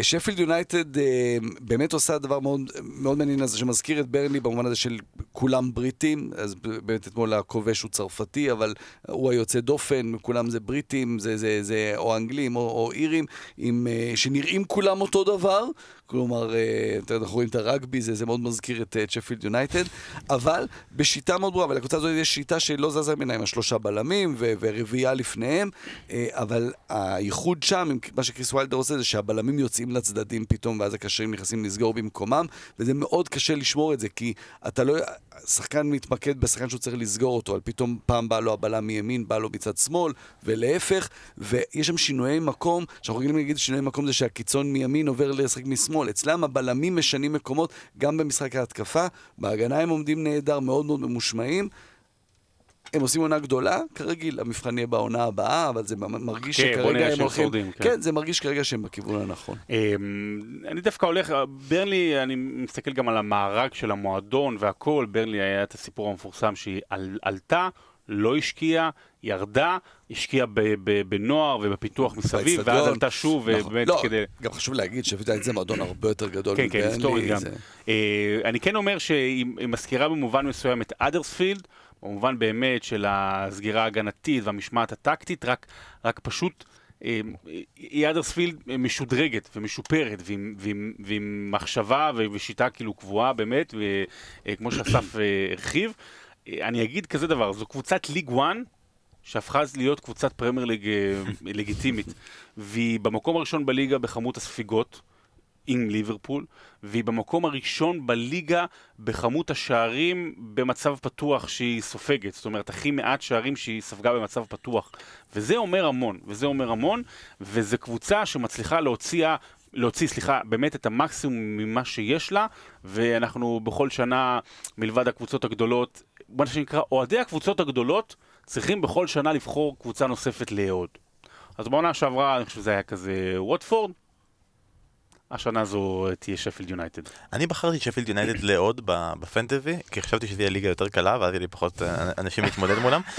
ושפילד יונייטד אה, באמת עושה דבר מאוד, מאוד מעניין הזה שמזכיר את ברנלי במובן הזה של כולם בריטים, אז באמת אתמול הכובש הוא צרפתי, אבל הוא היוצא דופן, כולם זה בריטים, זה, זה, זה או אנגלים או, או אירים, עם, אה, שנראים כולם אותו דבר, כלומר, אה, אנחנו רואים את הרגבי, זה, זה מאוד מזכיר את אה, צ'פילד יונייטד, אבל בשיטה מאוד ברורה, ולקבוצה הזאת יש שיטה שלא זזה ממנה עם השלושה בלמים ו- ורביעייה לפניהם, אה, אבל הייחוד שם, מה שקריס ויילדר עושה, זה שהבלמים יוצאים לצדדים פתאום, ואז הקשרים נכנסים לסגור במקומם, וזה מאוד קשה לשמור את זה, כי אתה לא... שחקן מתמקד בשחקן שהוא צריך לסגור אותו, על פתאום פעם בא לו הבלם מימין, בא לו מצד שמאל, ולהפך, ויש שם שינויי מקום, שאנחנו רגילים להגיד שינויי מקום זה שהקיצון מימין עובר לשחק משמאל. אצלם הבלמים משנים מקומות גם במשחק ההתקפה, בהגנה הם עומדים נהדר, מאוד מאוד ממושמעים. הם עושים עונה גדולה, כרגיל, המבחן יהיה בעונה הבאה, אבל זה מרגיש כן, שכרגע הם הולכים... שורדים, כן. כן, זה מרגיש כרגע שהם בכיוון הנכון. אמ, אני דווקא הולך, ברנלי, אני מסתכל גם על המארג של המועדון והכל, ברנלי היה את הסיפור המפורסם שהיא על, עלתה, לא השקיעה, ירדה, השקיעה בנוער ובפיתוח מסביב, ואז. עלתה שוב, נכון. ובאמת לא, כדי... גם חשוב להגיד שפתאום זה מועדון הרבה יותר גדול כן, כן, מברנלי, היסטורית גם. זה- אה, אני כן אומר שהיא היא מזכירה במובן מסוים את אדרספילד, במובן באמת של הסגירה ההגנתית והמשמעת הטקטית, רק, רק פשוט אה, היא אדרספילד משודרגת ומשופרת, ועם, ועם, ועם מחשבה ושיטה כאילו קבועה באמת, וכמו שאסף אה, הרחיב. אה, אני אגיד כזה דבר, זו קבוצת ליג 1 שהפכה אז להיות קבוצת פרמייר ליג אה, לגיטימית, והיא במקום הראשון בליגה בכמות הספיגות. עם ליברפול, והיא במקום הראשון בליגה בכמות השערים במצב פתוח שהיא סופגת. זאת אומרת, הכי מעט שערים שהיא ספגה במצב פתוח. וזה אומר המון, וזה אומר המון, וזו קבוצה שמצליחה להוציא... להוציא, סליחה, באמת את המקסימום ממה שיש לה, ואנחנו בכל שנה, מלבד הקבוצות הגדולות, מה שנקרא, אוהדי הקבוצות הגדולות צריכים בכל שנה לבחור קבוצה נוספת לאהוד. אז בעונה שעברה, אני חושב שזה היה כזה ווטפורד, השנה זו תהיה שפילד יונייטד. אני בחרתי שפילד יונייטד לעוד בפנטזי, כי חשבתי שזו תהיה ליגה יותר קלה, ואז יהיה לי פחות אה, אנשים להתמודד מולם.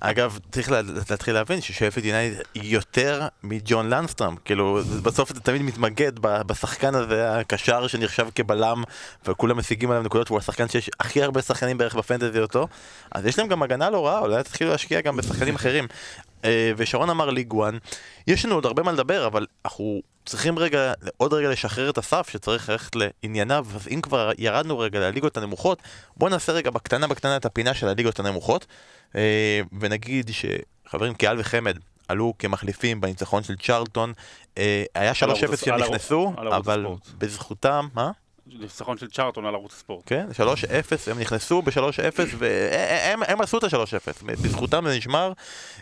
אגב, צריך לה- להתחיל להבין ששפילד יונייטד יותר מג'ון לנסטרם. כאילו, בסוף זה תמיד מתמקד ב- בשחקן הזה, הקשר שנחשב כבלם, וכולם משיגים עליו נקודות, והוא השחקן שיש הכי הרבה שחקנים בערך בפנטזי אותו. אז יש להם גם הגנה לא רעה, אולי תתחילו להשקיע גם בשחקנים אחרים. אה, ושרון אמר ליג 1, יש לנו עוד הרבה מה לדבר, אבל אנחנו צריכים רגע, עוד רגע לשחרר את הסף שצריך ללכת לענייניו, אז אם כבר ירדנו רגע לליגות הנמוכות, בואו נעשה רגע בקטנה בקטנה את הפינה של הליגות הנמוכות, אה, ונגיד שחברים קיאל וחמד עלו כמחליפים בניצחון של צ'רלטון, אה, היה 3-0 ערוץ- שהם נכנסו, אבל. בזכותם, מה? ניצחון של צ'ארטון על ערוץ הספורט. כן, 3-0, הם נכנסו ב-3-0 והם הם עשו את ה-3-0, בזכותם זה נשמר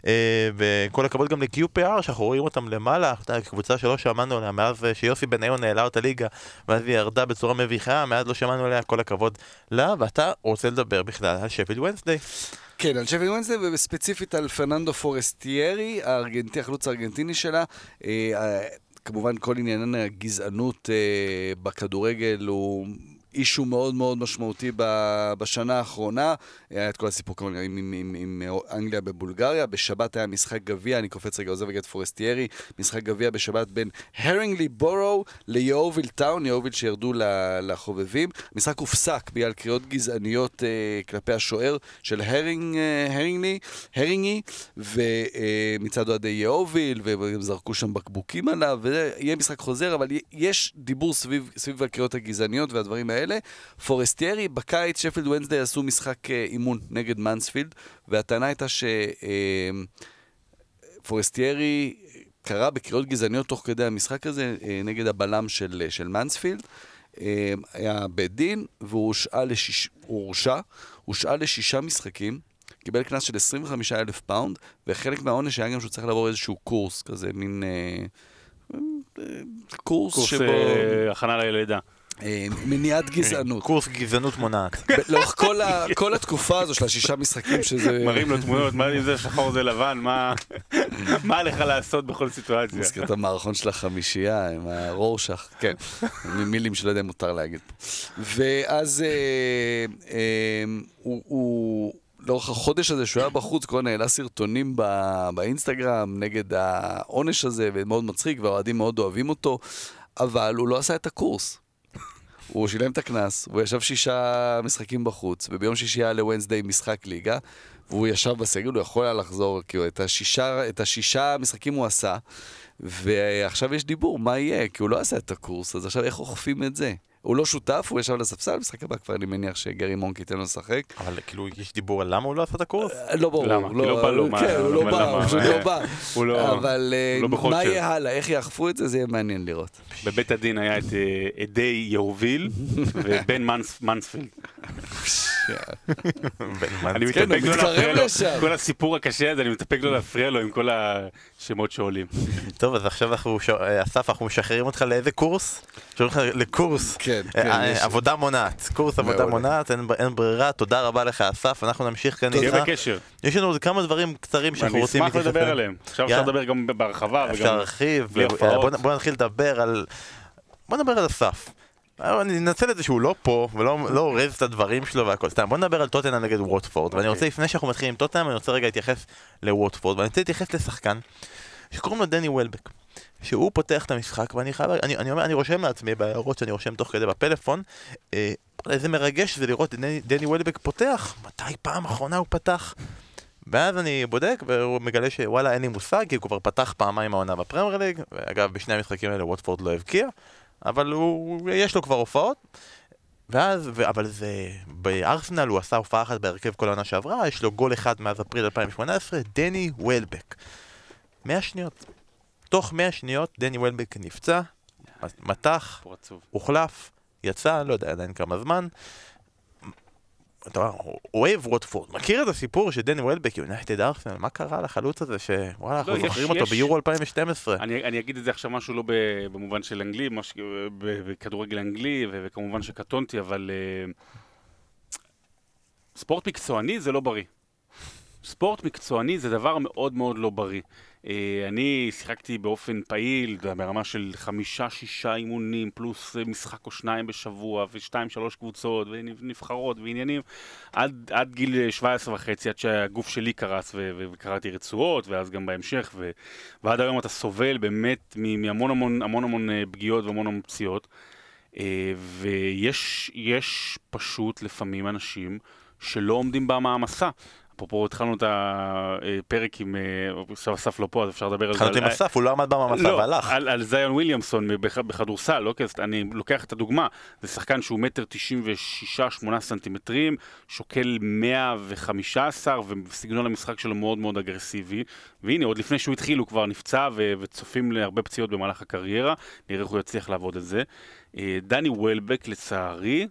אה, וכל הכבוד גם ל-QPR שאנחנו רואים אותם למעלה, קבוצה שלא שמענו עליה מאז אה, שיוסי בניון העלה אותה ליגה ואז היא ירדה בצורה מביכה, מאז לא שמענו עליה, כל הכבוד לה, ואתה רוצה לדבר בכלל על שפילד ונסדי. כן, על שפילד וונסדי, וספציפית על פרננדו פורסטיירי, החלוץ הארגנטיני שלה. כמובן, כל עניין הגזענות אה, בכדורגל הוא אישו מאוד מאוד משמעותי בשנה האחרונה. היה את כל הסיפור כמובן עם, עם, עם, עם אנגליה בבולגריה. בשבת היה משחק גביע, אני קופץ רגע, עוזב רגע את פורסטיירי. משחק גביע בשבת בין הרינגלי בורו ליואוביל טאון, יואוביל שירדו לחובבים. המשחק הופסק בגלל קריאות גזעניות אה, כלפי השוער של הרינג, אה, הרינגלי, הרינגי, ומצד אוהדי יאוביל, והם זרקו שם בקבוקים עליו, ויהיה משחק חוזר, אבל יש דיבור סביב, סביב הקריאות הגזעניות והדברים האלה. פורסטיירי, בקיץ שפילד ונסדי עשו משחק אה, אימון נגד מנספילד, והטענה הייתה שפורסטיירי קרא בקריאות גזעניות תוך כדי המשחק הזה אה, נגד הבלם של, של מנספילד. אה, היה בית דין, והוא הושעה לשיש... הורשע, הושעה לשישה משחקים, קיבל קנס של 25 אלף פאונד, וחלק מהעונש היה גם שהוא צריך לעבור איזשהו קורס כזה, מין אה, אה, קורס, קורס שבו... אה, הכנה ללידה. אה, מניעת גזענות. קורס גזענות מונעת. לאורך כל, התקופה הזו של השישה משחקים שזה... מראים לו תמונות, מה אם זה שחור זה לבן, מה מה עליך לעשות בכל סיטואציה? מזכיר את המערכון של החמישייה עם הרורשך, כן, מילים שלא יודע אם מותר להגיד פה. ואז אה, אה, הוא... לאורך החודש הזה שהוא היה בחוץ, כבר העלה סרטונים בא, באינסטגרם נגד העונש הזה, ומאוד מצחיק, והאוהדים מאוד אוהבים אותו, אבל הוא לא עשה את הקורס. הוא שילם את הקנס, הוא ישב שישה משחקים בחוץ, וביום שישי היה לוונסדיי משחק ליגה, והוא ישב בסגל, הוא יכול היה לחזור, כאילו, את השישה, את השישה משחקים הוא עשה, ועכשיו יש דיבור, מה יהיה? כי הוא לא עשה את הקורס, אז עכשיו איך אוכפים את זה? הוא לא שותף, הוא ישב על הספסל, משחק הבא כבר אני מניח שגרי מונק ייתן לו לשחק. אבל כאילו, יש דיבור על למה הוא לא עשה את הקורס? לא ברור. למה? כי לא בא לו, מה- כן, הוא לא בא? הוא פשוט לא בא. הוא לא- אבל אה, לא. מה יהיה הלאה? איך יאכפו את זה? זה יהיה מעניין לראות. בבית הדין היה את אה, עדי יהוביל ובן מנס- מנספילד. אני כן, מתאפק לא להפריע לו. כל הסיפור הקשה הזה, אני מתאפק לא להפריע לו עם כל השמות שעולים. טוב, אז עכשיו אנחנו, אה, אסף, אנחנו משחררים אותך לאיזה קורס? שולחים אותך לקורס. כן, אה, כן, אה, עבודה מונעת, קורס עבודה. מונעת, אין אין ברירה, תודה רבה לך אסף, אנחנו נמשיך כאן תהיה איתך. בקשר. יש לנו עוד כמה דברים קצרים שאנחנו רוצים אשמח לדבר עליהם. עכשיו אפשר. לדבר גם בהרחבה אפשר וגם... להרחיב, בלי ו- הפרעות. בוא נ- בוא נתחיל לדבר על... בוא נדבר על אסף. אני אנצל את זה שהוא לא פה ולא לא אורז את הדברים שלו והכל. סתם, בוא נדבר על טוטנאם נגד ווטפורד. ואני אוקיי. רוצה, לפני שאנחנו מתחילים עם טוטנאם, אני רוצה רגע להתייחס לווטפורד. ואני רוצה להתייחס לשחקן שקוראים לו דני וולבק. שהוא פותח את המשחק, ואני חייב, אני, אני אומר, אני רושם לעצמי בהערות שאני רושם תוך כדי בפלאפון, אה, איזה מרגש זה לראות את דני, דני וולבק פותח, מתי פעם אחרונה הוא פתח? ואז אני בודק, והוא מגלה שוואלה אין לי מושג, כי הוא כבר פתח פעמיים העונה בפרמייר ליג, ואגב בשני המשחקים האלה ווטפורד לא הבקיע, אבל הוא, יש לו כבר הופעות, ואז, ו, אבל זה, בארסנל הוא עשה הופעה אחת בהרכב כל העונה שעברה, יש לו גול אחד מאז אפריל 2018, דני וולבק. 100 שניות. תוך 100 שניות דני וולבק נפצע, מתח. הוחלף, יצא, לא יודע עדיין כמה זמן. אתה אוהב ווטפורד, מכיר את הסיפור שדני וולבק, יונייטד ארסנל, מה קרה לחלוץ הזה שוואלה, אנחנו לא, יש- זוכרים אותו ביורו 2012. אני, אגיד את זה עכשיו משהו לא במובן של אנגלי, בכדורגל אנגלי, וכמובן שקטונתי, אבל uh, ספורט מקצועני זה לא בריא. ספורט מקצועני זה דבר מאוד מאוד לא בריא. Uh, אני שיחקתי באופן פעיל, ברמה של חמישה-שישה אימונים, פלוס אה, משחק או שניים בשבוע, ושתיים-שלוש קבוצות, ונבחרות, ועניינים, עד, עד גיל 17 וחצי, עד שהגוף שלי קרס, ו- וקראתי רצועות, ואז גם בהמשך, ו- ועד היום אתה סובל באמת מהמון המון המון המון אה, פגיעות והמון המון פציעות. אה, ויש יש פשוט לפעמים אנשים שלא עומדים במעמסה. אפרופו התחלנו את הפרק עם, אה, עכשיו אסף לא פה אז אפשר לדבר על זה. התחלתי עם אסף, הוא לא עמד במעמסה לא, והלך. על, על זיון וויליאמסון בכ- בכדורסל, לא? כי אז אני לוקח את הדוגמה, זה שחקן שהוא מטר תשעים ושישה, שמונה סנטימטרים, שוקל 115, וסגנון המשחק שלו מאוד מאוד אגרסיבי. והנה, עוד לפני שהוא התחיל הוא כבר נפצע, ו- וצופים להרבה פציעות במהלך הקריירה, נראה איך הוא יצליח לעבוד את זה. אה, דני וולבק, לצערי,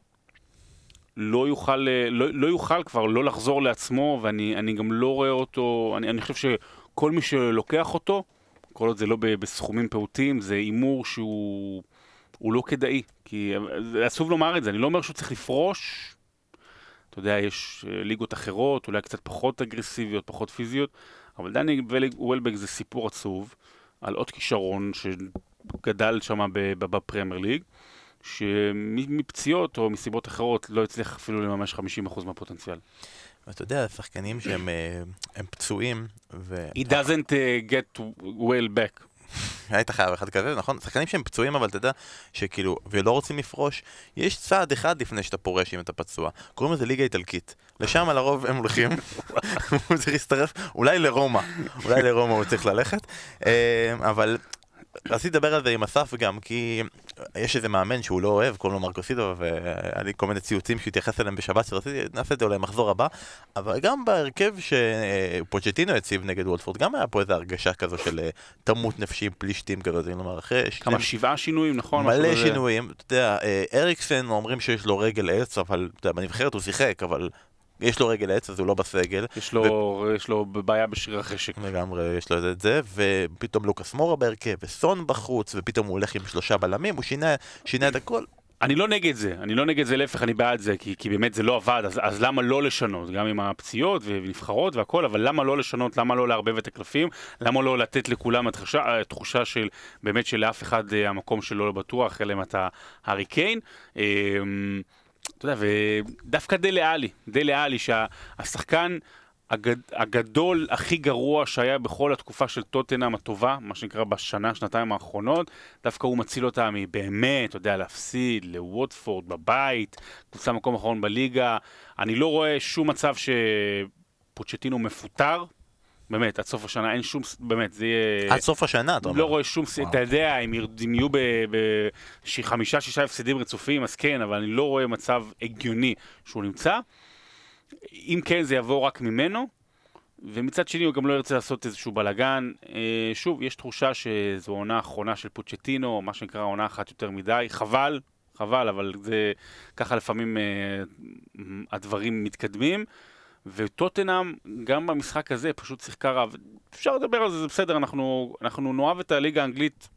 לא יוכל, אה, לא, לא יוכל כבר לא לחזור לעצמו, ואני אני גם לא רואה אותו, אני, אני חושב שכל מי שלוקח אותו, כל עוד זה לא בסכומים פעוטים, זה הימור שהוא הוא לא כדאי. כי אה, עצוב לומר את זה, אני לא אומר שהוא צריך לפרוש. אתה יודע, יש אה, ליגות אחרות, אולי קצת פחות אגרסיביות, פחות פיזיות, אבל דני וולבק זה סיפור עצוב על עוד כישרון שגדל שם בפרמייר ליג. שמפציעות או מסיבות אחרות לא הצליח אפילו לממש 50% מהפוטנציאל. אתה יודע, שחקנים שהם אה, הם פצועים, ו... He doesn't uh, get well back. היית חייב אחד כזה, נכון? שחקנים שהם פצועים, אבל אתה יודע, שכאילו, ולא רוצים לפרוש, יש צעד אחד לפני שאתה פורש אם אתה פצוע. קוראים לזה ליגה איטלקית. לשם לרוב הם הולכים, הוא צריך להצטרף, אולי לרומא, אולי לרומא הוא צריך ללכת, אה, אבל רציתי לדבר על זה עם אסף גם, כי יש איזה מאמן שהוא לא אוהב, קוראים לו מרקוסידו, והיה לי כל מיני ציוצים שהוא התייחס אליהם בשבת, שרציתי, נעשה את זה אולי מחזור הבא, אבל גם בהרכב שפוצ'טינו הציב נגד וולפורד, גם היה פה איזו הרגשה כזו של אה, תמות נפשי עם פלישתים כזה, כלומר, אחרי... כמה, שבעה שינויים, נכון? מלא? שינויים, אתה יודע, אה, אריקסן אומרים שיש לו רגל עץ, אבל בנבחרת הוא שיחק, אבל יש לו רגל עץ אז הוא לא בסגל. יש לו, יש לו בעיה בשריר החשק. לגמרי יש לו את זה, ופתאום לוקאס מורה בהרכב, וסון בחוץ, ופתאום הוא הולך עם שלושה בלמים, הוא שינה, שינה את הכל. אני לא נגד זה, אני לא נגד זה, להפך, אני בעד זה, כי, כי באמת זה לא עבד, אז, אז למה לא לשנות? גם עם הפציעות ונבחרות והכל, אבל למה לא לשנות? למה לא לערבב את הקלפים? למה לא לתת לכולם התחושה, התחושה של, באמת שלאף אחד אה, המקום שלו לא בטוח, אלא אם אתה הארי קיין? אתה יודע, ודווקא דלה עלי, דלה עלי, שהשחקן הגד, הגדול, הכי גרוע שהיה בכל התקופה של טוטנאם הטובה, מה שנקרא בשנה, שנתיים האחרונות, דווקא הוא מציל אותה מבאמת, אתה יודע, להפסיד לווטפורד בבית, קבוצה מקום אחרון בליגה. אני לא רואה שום מצב שפוצ'טינו מפוטר. באמת, עד סוף השנה אין שום, באמת, זה יהיה... עד סוף השנה, אתה אומר. לא רואה שום, אתה יודע, אם יהיו בחמישה-שישה הפסדים רצופים, אז כן, אבל אני לא רואה מצב הגיוני שהוא נמצא. אם כן, זה יבוא רק ממנו, ומצד שני הוא גם לא ירצה לעשות איזשהו בלאגן. אה, שוב, יש תחושה שזו עונה האחרונה של פוצ'טינו, מה שנקרא עונה אחת יותר מדי, חבל, חבל, אבל זה ככה לפעמים אה, הדברים מתקדמים. וטוטנאם, גם במשחק הזה, פשוט שיחקה רע. אפשר לדבר על זה, זה בסדר, אנחנו, אנחנו נאהב את הליגה האנגלית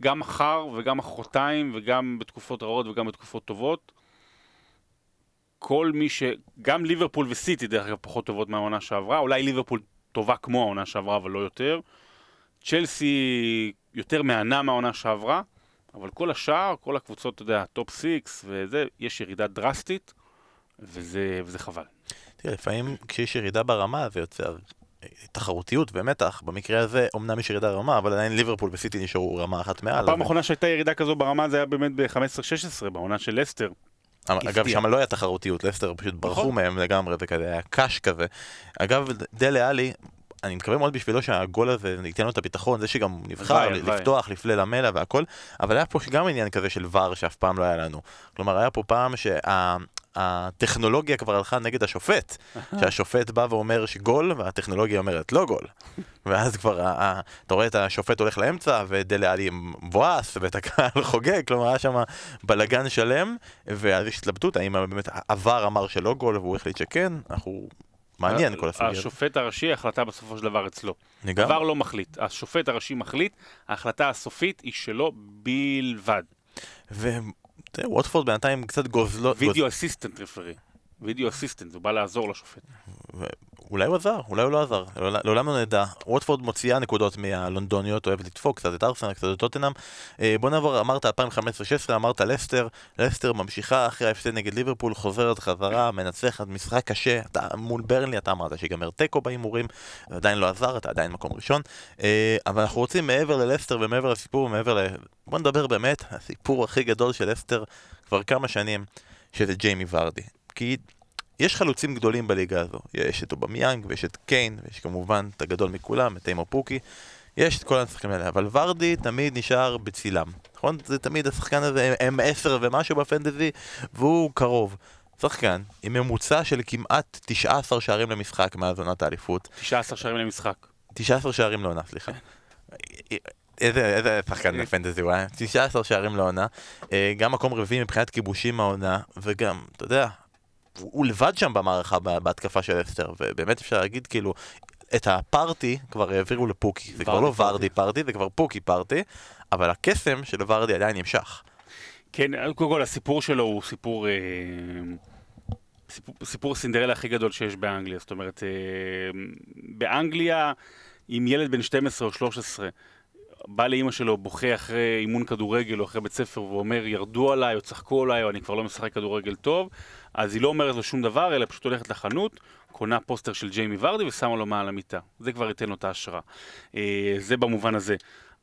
גם מחר וגם מחרתיים וגם בתקופות רעות וגם בתקופות טובות. כל מי ש... גם ליברפול וסיטי, דרך אגב, פחות טובות מהעונה שעברה. אולי ליברפול טובה כמו העונה שעברה, אבל לא יותר. צ'לסי יותר מהנה מהעונה שעברה, אבל כל השאר, כל הקבוצות, אתה יודע, top six וזה, יש ירידה דרסטית, וזה, וזה חבל. תראה, לפעמים כשיש ירידה ברמה זה יוצר תחרותיות ומתח. במקרה הזה, אמנם יש ירידה רמה, אבל עדיין ליברפול וסיטי נשארו רמה אחת מעל. הפעם האחרונה שהייתה ירידה כזו ברמה זה היה באמת ב-15-16, בעונה של לסטר. אגב, שם לא היה תחרותיות, לסטר פשוט ברחו נכון. מהם לגמרי, זה כזה היה קאש כזה. אגב, דלה עלי, אני מקווה מאוד בשבילו שהגול הזה ייתן לו את הביטחון, זה שגם נבחר. לפתוח, לפלי למלה והכל, אבל היה פה גם עניין כזה של ור שאף פעם לא היה לנו. כלומר, היה פה פעם שהטכנולוגיה כבר הלכה נגד השופט, שהשופט בא ואומר שגול, והטכנולוגיה אומרת לא גול. ואז כבר, אתה רואה את השופט הולך לאמצע, ודלה עלי מבואס, ואת הקהל חוגג, כלומר היה שם בלגן שלם, ואז יש התלבטות, האם באמת עבר אמר שלא גול, והוא החליט שכן, אנחנו... מעניין כל הסוגיה. השופט הראשי, ההחלטה בסופו של דבר אצלו. לגמרי. דבר לא מחליט. השופט הראשי מחליט, ההחלטה הסופית היא שלו בלבד. ותראה, ווטפורד בינתיים קצת גוזלות... וידאו אסיסטנט רפרי. וידאו אסיסטנט, הוא בא לעזור לשופט. אולי הוא עזר, אולי הוא לא עזר, לעולם- לא נדע. ווטפורד מוציאה נקודות מהלונדוניות, אוהבת לדפוק קצת את ארסנל, קצת את טוטנאם. אה, בוא נעבור, אמרת 2015-2016, אמרת לסטר, לסטר ממשיכה אחרי ההפסד נגד ליברפול, חוזרת חזרה, מנצחת, משחק קשה, אתה מול ברנלי, אתה אמרת שיגמר תיקו בהימורים, זה עדיין לא עזר, אתה עדיין מקום ראשון. אה, אבל אנחנו רוצים מעבר ללסטר ומעבר לסיפור ומעבר ל... בוא נדבר באמת, הסיפור הכי גדול של לסטר כבר כמה שנים, שזה ג'יימי ורדי. כי יש חלוצים גדולים בליגה הזו, יש את אובמיאנג ויש את קיין, ויש כמובן את הגדול מכולם, את טיימו פוקי, יש את כל השחקנים האלה, אבל ורדי תמיד נשאר בצילם, נכון? זה תמיד השחקן הזה, הם עשר ומשהו בפנטזי, והוא קרוב. שחקן עם ממוצע של כמעט 19 שערים למשחק מאז עונת האליפות, 19 שערים למשחק. 19 שערים לעונה, סליחה. איזה, איזה שחקן בפנטזי הוא היה? 19 שערים לעונה, אה, גם מקום רביעי מבחינת כיבושים העונה, וגם, אתה יודע, הוא הוא לבד שם במערכה בהתקפה של אסטר, ובאמת אפשר להגיד כאילו, את הפארטי כבר העבירו לפוקי, זה כבר לא ורדי ורדי פארטי, זה כבר פוקי פארטי, אבל הקסם של ורדי עדיין נמשך. כן, קודם כל הסיפור שלו הוא סיפור... אה, סיפור, סיפור סינדרלה הכי גדול שיש באנגליה. זאת אומרת, אה, באנגליה, אם ילד בן 12 או 13 בא לאימא שלו, בוכה אחרי אימון כדורגל או אחרי בית ספר ואומר, ירדו עליי או צחקו עליי או אני כבר לא משחק כדורגל טוב, אז היא לא אומרת לו שום דבר, אלא פשוט הולכת לחנות, קונה פוסטר של ג'יימי ורדי ושמה לו מעל המיטה. זה כבר ייתן לו את ההשראה. אה, זה במובן הזה.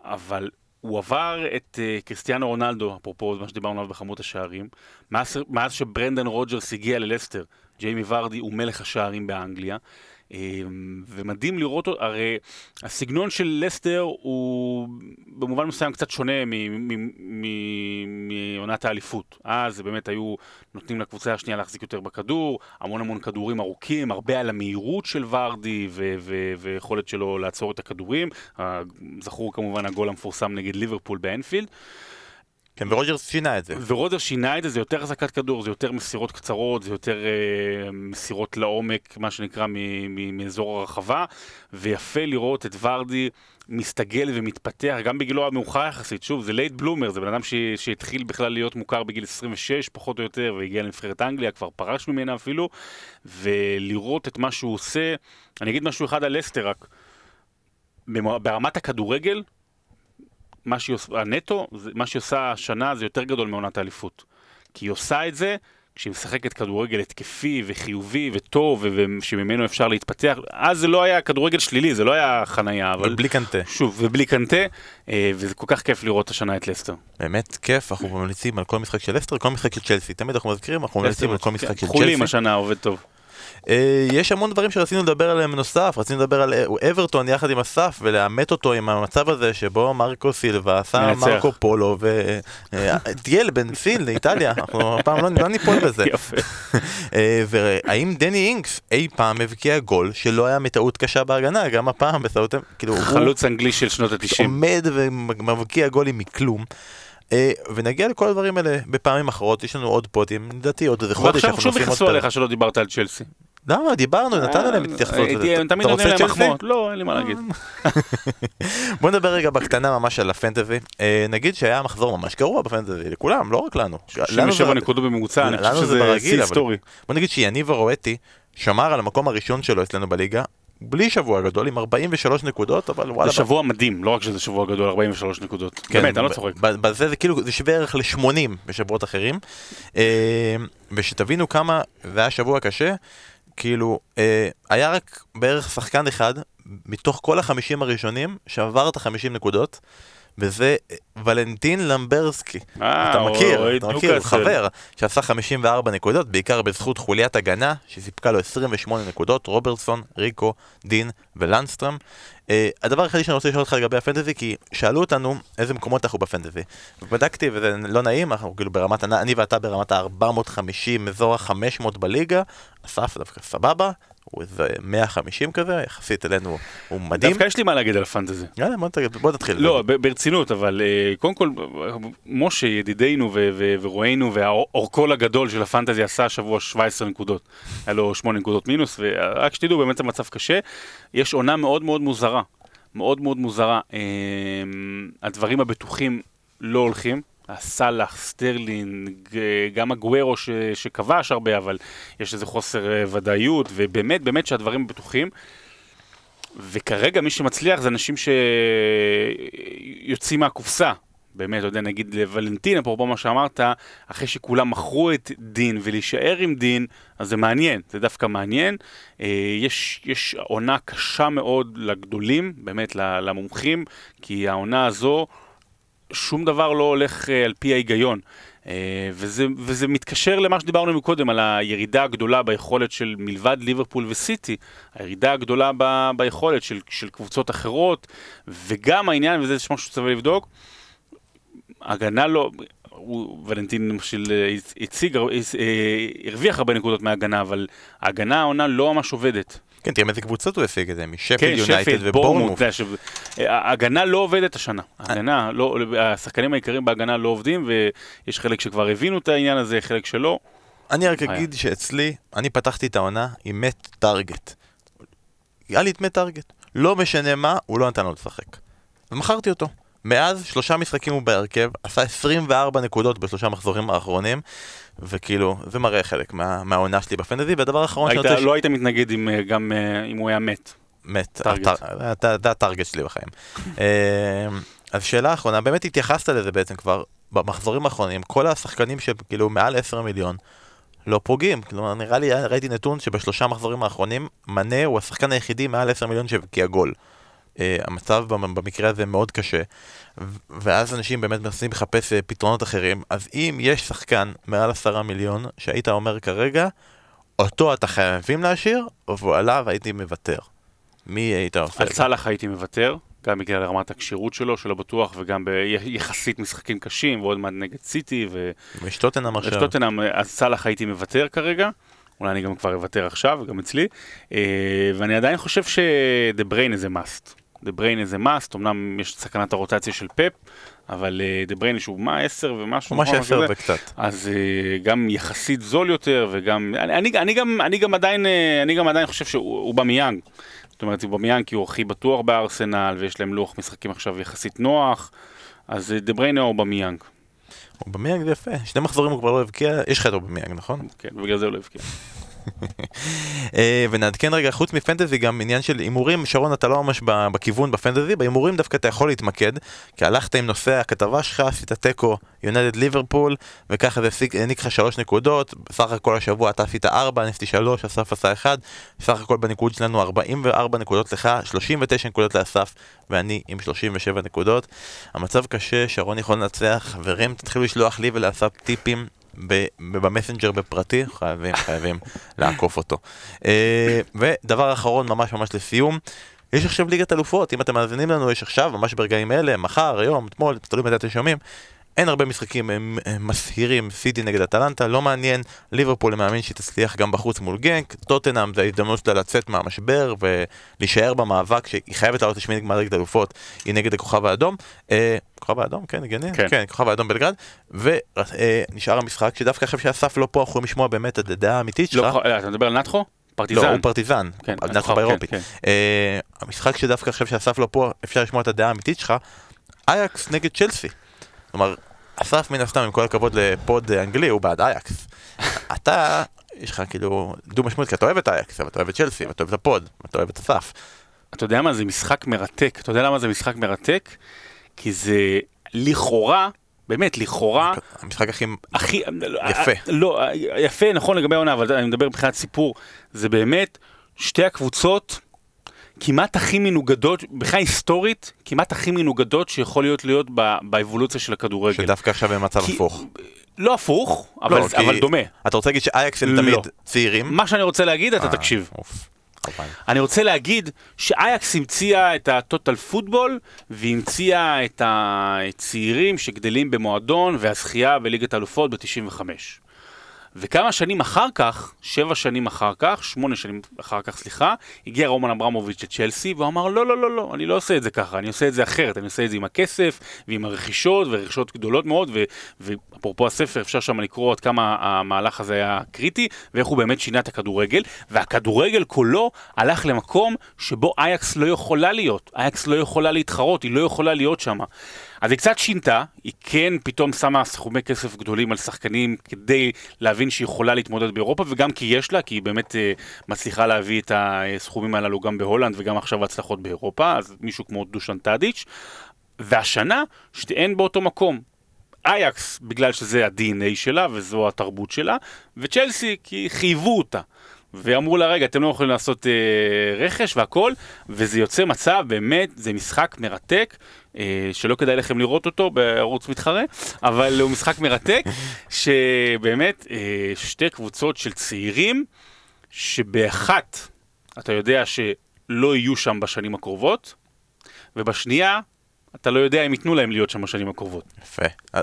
אבל הוא עבר את אה, קריסטיאנו רונלדו, אפרופו מה שדיברנו עליו בכמות השערים, מאז, מאז שברנדן רוג'רס הגיע ללסטר, ג'יימי ורדי הוא מלך השערים באנגליה, ומדהים לראות, אותו, הרי הסגנון של לסטר הוא במובן מסוים קצת שונה מעונת האליפות. אז באמת היו נותנים לקבוצה השנייה להחזיק יותר בכדור, המון המון כדורים ארוכים, הרבה על המהירות של ורדי ויכולת שלו לעצור את הכדורים. זכור כמובן הגול המפורסם נגד ליברפול באנפילד. כן, ורוג'רס שינה את זה. ורוג'רס שינה את זה, זה יותר החזקת כדור, זה יותר מסירות קצרות, זה יותר אה, מסירות לעומק, מה שנקרא, מאזור הרחבה, ויפה לראות את ורדי מסתגל ומתפתח, גם בגילו המאוחר יחסית, שוב, זה late bloomer, זה בן אדם ש- שהתחיל בכלל להיות מוכר בגיל 26, פחות או יותר, והגיע לנבחרת אנגליה, כבר פרש ממנה אפילו, ולראות את מה שהוא עושה, אני אגיד משהו אחד על לסטר רק, ברמת הכדורגל, מה שהיא עושה, הנטו, מה שהיא עושה השנה זה יותר גדול מעונת האליפות. כי היא עושה את זה כשהיא משחקת כדורגל התקפי וחיובי וטוב ושממנו אפשר להתפתח. אז זה לא היה כדורגל שלילי, זה לא היה חנייה, אבל... אבל בלי קנטה. שוב, ובלי קנטה, אה, וזה כל כך כיף לראות השנה את לסטר. באמת כיף, אנחנו ממליצים על כל משחק של לסטר, כל משחק של צ'לסי. תמיד אנחנו מזכירים, אנחנו ממליצים על כל משחק של חולים צ'לסי. השנה עובד טוב. אה, יש המון דברים שרצינו לדבר עליהם נוסף, רצינו לדבר על אה, אברטון יחד עם אסף ולאמת אותו עם המצב הזה שבו מרקו סילבה עשה. מרקו פולו וטייל בן סיל לאיטליה, אנחנו הפעם לא לא ניפול בזה. אה, והאם דני אינקס אי פעם הבקיע גול שלא היה מטעות קשה בהגנה, גם הפעם בסאות'המפטון, כאילו חלוץ אנגלי של שנות ה-90. עומד ומבקיע גולים מכלום. אה, ונגיע לכל הדברים האלה בפעמים אחרות, יש לנו עוד פודים, לדעתי עוד איזה חודש, ועכשיו שוב יכעסו פרק. עליך שלא דיברת על צ'לסי. למה? דיברנו, נתנו להם התייחסות. אתה- תמיד רוצה להם? מחמאות. לא, אין לי מה להגיד. בוא נדבר רגע בקטנה ממש על הפנטזי. אה, נגיד שהיה מחזור ממש גרוע בפנטזי, לכולם, לא רק לנו. לנו 67 זה- נקודות בממוצע, אני חושב זה שזה שיא היסטורי. בוא נגיד שיניב הרואטי שמר על המקום הראשון שלו אצלנו בליגה, בלי שבוע גדול, עם 43 נקודות, אבל וואלה. זה שבוע מדהים, לא רק שזה שבוע גדול, 43 נקודות. כן, באמת, אני לא צוחק. בזה זה כאילו, זה שווה ערך ל-80 בשבועות אחרים. אה, ושתבינו כמה, זה היה שבוע קשה, כאילו, אה, היה רק בערך שחקן אחד, מתוך כל החמישים הראשונים, שעבר את החמישים נקודות, וזה אה, ולנטין למברסקי. אה, אתה מכיר, אוהד אתה מכיר, ניוקאסל. חבר, שעשה 54 נקודות, בעיקר בזכות חוליית הגנה, שסיפקה לו 28 נקודות, רוברטסון, ריקו, דין ולנסטרם. Uh, הדבר היחידי שאני רוצה לשאול אותך לגבי הפנטזי, כי שאלו אותנו איזה מקומות אנחנו בפנטזי. ובדקתי, וזה לא נעים, אנחנו כאילו ברמת, אני ואתה ברמת ה-450, אזור ה-500 בליגה, אסף דווקא סבבה, הוא איזה 150 כזה, יחסית אלינו הוא מדהים. דווקא יש לי מה להגיד על הפנטזי. יאללה, בוא נתחיל, בוא נתחיל. לא, ברצינות, אבל אה, קודם כל, משה ידידנו ורוענו והאורקל הגדול של הפנטזי עשה השבוע 17 נקודות. היה לו 8 נקודות מינוס, ורק שתדעו, באמת זה מצב קשה. יש עונה מאוד מאוד מוזרה, מאוד מאוד מוזרה. אה, הדברים הבטוחים לא הולכים. סאלח, סטרלינג, אה, גם הגוורו ש- שכבש הרבה, אבל יש איזה חוסר אה, ודאיות, ובאמת, באמת שהדברים בטוחים. וכרגע מי שמצליח זה אנשים שיוצאים מהקופסה. באמת, אתה יודע, נגיד לוולנטין, אפרופו מה שאמרת, אחרי שכולם מכרו את דין ולהישאר עם דין, אז זה מעניין, זה דווקא מעניין. אה, יש, יש עונה קשה מאוד לגדולים, באמת למומחים, כי העונה הזו, שום דבר לא הולך אה, על פי ההיגיון. אה, וזה, וזה מתקשר למה שדיברנו מקודם, על הירידה הגדולה ביכולת של מלבד ליברפול וסיטי, הירידה הגדולה ב, ביכולת של, של קבוצות אחרות, וגם העניין, וזה משהו שצריך לבדוק, הגנה לא, הוא, ולנטין למשל אה, הציג, הרוויח הרבה נקודות מההגנה, אבל ההגנה העונה לא ממש עובדת. כן, תראה מאיזה קבוצות הוא השיג את זה, כן, משפילד יונייטד ש- ההגנה לא עובדת השנה. ההגנה, לא, השחקנים העיקריים בהגנה לא עובדים, ויש חלק שכבר הבינו את העניין הזה, חלק שלא. אני רק היה. אגיד שאצלי, אני פתחתי את העונה עם מת טארגט. היה לי את מת טארגט. לא משנה מה, הוא לא נתן לו לשחק. ומכרתי אותו. מאז שלושה משחקים הוא בהרכב, עשה 24 נקודות בשלושה מחזורים האחרונים, וכאילו, זה מראה חלק מה, מהעונה שלי בפנטזי, והדבר האחרון שאני היית, רוצה... לא היית מתנגד עם, אה, גם אה, אם הוא היה מת. מת, זה הטארגט שלי בחיים. אה, אז שאלה אחרונה, באמת התייחסת לזה בעצם כבר במחזורים האחרונים, כל השחקנים שכאילו מעל 10 מיליון לא פוגעים, כלומר נראה לי, ראיתי נתון שבשלושה מחזורים האחרונים, מנה הוא השחקן היחידי מעל 10 מיליון שהבקיע גול. Uh, המצב במ- במקרה הזה מאוד קשה, ואז אנשים באמת מנסים לחפש uh, פתרונות אחרים, אז אם יש שחקן מעל 10 מיליון שהיית אומר כרגע, אותו אתה חייבים להשאיר, ועליו הייתי מוותר. מי היית עושה? על סאלח הייתי מוותר, גם בגלל רמת הכשירות שלו, שלא בטוח, וגם ביחסית משחקים קשים, ועוד מעט נגד סיטי, ו... יש טוטנאם עכשיו. טוטנאם, אז סאלח הייתי מוותר כרגע, אולי אני גם כבר אוותר עכשיו, גם אצלי, אה, ואני עדיין חושב שדה בריין זה must. דה בריין זה must, אמנם יש סכנת הרוטציה של פפ, אבל דה בריין שהוא מה, 10 ומשהו, ממש נכון, עשר כזה? וקצת. אז אה, גם יחסית זול יותר, וגם, אני, אני, אני, גם, אני גם עדיין, אה, אני גם עדיין חושב שהוא אובמיאנג. זאת אומרת, אובמיאנג כי הוא הכי בטוח בארסנל, ויש להם לוח משחקים עכשיו יחסית נוח, אז אה, דה בריין או אובמיאנג. אובמיאנג זה יפה, שני מחזורים הוא כבר לא הבקיע, יש לך את אובמיאנג, נכון? כן, בגלל זה הוא לא הבקיע. אה, ונעדכן רגע, חוץ מפנטזי גם עניין של הימורים, שרון אתה לא ממש בכיוון בפנטזי, בהימורים דווקא אתה יכול להתמקד, כי הלכת עם נושא הכתבה שלך, עשית תיקו יונייטד ליברפול, וככה זה העניק לך שלוש נקודות, בסך הכל השבוע אתה עשית ארבע, אני עשיתי שלוש, אסף עשה אחד, בסך הכל בניקוד שלנו 44 נקודות לך, 39 נקודות לאסף, ואני עם 37 נקודות. המצב קשה, שרון יכול לנצח, חברים תתחילו לשלוח לי ולאסף טיפים. במסנג'ר בפרטי, חייבים, חייבים לעקוף אותו. אה, ודבר אחרון, ממש ממש לסיום, יש עכשיו ליגת אלופות, אם אתם מאזינים לנו, יש עכשיו, ממש ברגעים אלה, מחר, היום, אתמול, תלוי מתי אתם שומעים, אין הרבה משחקים הם, הם מסהירים, סיטי נגד אטלנטה, לא מעניין, ליברפול מאמין שהיא תצליח גם בחוץ מול גנק, טוטנאם זה ההזדמנות שלה לצאת מהמשבר ולהישאר במאבק שהיא חייבת לעלות לשמינית גמר ליגת אלופות, היא נגד הכוכב האדום, אה, כוכב האדום, כן, הגיוני? כן. כן, כוכב האדום בלגרד, ונשאר המשחק שדווקא עכשיו שאסף לא פה, אנחנו יכולים לשמוע באמת את הדעה האמיתית שלך. לא, אה, אתה מדבר על נתחו? פרטיזן. לא, הוא פרטיזן, כן, אנחנו נכון, באירופית. כן, אה, המשחק שדווקא עכשיו שאסף לא פה, אפשר לשמוע את הדעה האמיתית שלך, אייקס נגד צ'לסי. כלומר, אסף מן הסתם, עם כל הכבוד לפוד אנגלי, הוא בעד אייקס. אתה, יש לך כאילו דו משמעות, כי אתה אוהב את אייקס, אבל אתה אוהב את צ'לסי, ואתה אוהב את הפוד, ואתה אוהב את אסף. אתה יודע מה, זה משחק מרתק. אתה יודע למה זה משחק מרתק? כי זה לכאורה, באמת, לכאורה, המשחק הכי... הכי... יפה. לא, יפה, נכון לגבי העונה, אבל אני מדבר מבחינת סיפור. זה באמת שתי הקבוצות כמעט הכי מנוגדות, בכלל היסטורית, כמעט הכי מנוגדות שיכול להיות להיות ב- באבולוציה של הכדורגל. שדווקא עכשיו הם במצב כי- הפוך. לא הפוך, אבל, לא, אבל דומה. אתה רוצה להגיד שאייקס הם לא. תמיד צעירים? מה שאני רוצה להגיד, אתה אה, תקשיב. אוף. אני רוצה להגיד שאייקס המציאה את הטוטל פוטבול והמציאה את הצעירים שגדלים במועדון והזכייה בליגת האלופות ב-95. וכמה שנים אחר כך, שבע שנים אחר כך, שמונה שנים אחר כך, סליחה, הגיע רומן אברמוביץ' לצ'לסי, והוא אמר, לא, לא, לא, לא, אני לא עושה את זה ככה, אני עושה את זה אחרת, אני עושה את זה עם הכסף, ועם הרכישות, ורכישות גדולות מאוד, ואפרופו הספר, אפשר שם לקרוא עד כמה המהלך הזה היה קריטי, ואיך הוא באמת שינה את הכדורגל, והכדורגל כולו הלך למקום שבו אייקס לא יכולה להיות, אייקס לא יכולה להתחרות, היא לא יכולה להיות שם. אז היא קצת שינתה, היא כן פתאום שמה סכומי כסף גדולים על שחקנים כדי להבין שהיא יכולה להתמודד באירופה, וגם כי יש לה, כי היא באמת אה, מצליחה להביא את הסכומים הללו גם בהולנד וגם עכשיו הצלחות באירופה, אז מישהו כמו דושן טאדיץ', והשנה שתיהן באותו מקום. אייקס, בגלל שזה ה-DNA שלה וזו התרבות שלה, וצ'לסי, כי חייבו אותה. ואמרו לה, רגע, אתם לא יכולים לעשות אה, רכש והכל, וזה יוצא מצב, באמת, זה משחק מרתק, שלא כדאי לכם לראות אותו בערוץ מתחרה, אבל הוא משחק מרתק, שבאמת, אה, שתי קבוצות של צעירים, שבאחת אתה יודע שלא יהיו שם בשנים הקרובות, ובשנייה, אתה לא יודע אם ייתנו להם להיות שם בשנים הקרובות. יפה. אה,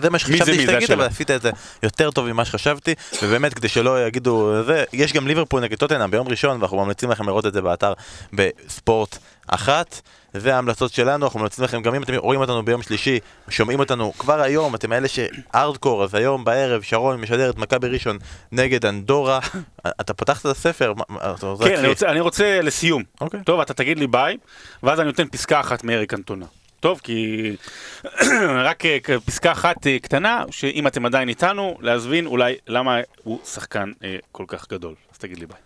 זה מה שחשבתי שתגיד. אבל עשית את זה יותר טוב ממה שחשבתי, ובאמת כדי שלא יגידו זה, יש גם ליברפול נגד טוטנאם ביום ראשון, ואנחנו ממליצים לכם לראות את זה באתר בספורט אחת. זה ההמלצות שלנו, אנחנו ממליצים לכם, גם אם אתם רואים אותנו ביום שלישי, שומעים אותנו כבר היום, אתם אלה שארדקור, אז היום בערב שרון משדר את מכבי ראשון נגד אנדורה. אתה פתחת את הספר, כן, אני? רוצה, אני רוצה לסיום. אוקיי. טוב, אתה תגיד לי ביי, ואז אני נותן פסקה אחת מאריק אנטונה. טוב, כי רק אה, פסקה אחת אה, קטנה, שאם אתם עדיין איתנו, להזמין אולי למה הוא שחקן אה, כל כך גדול. אז תגיד לי ביי.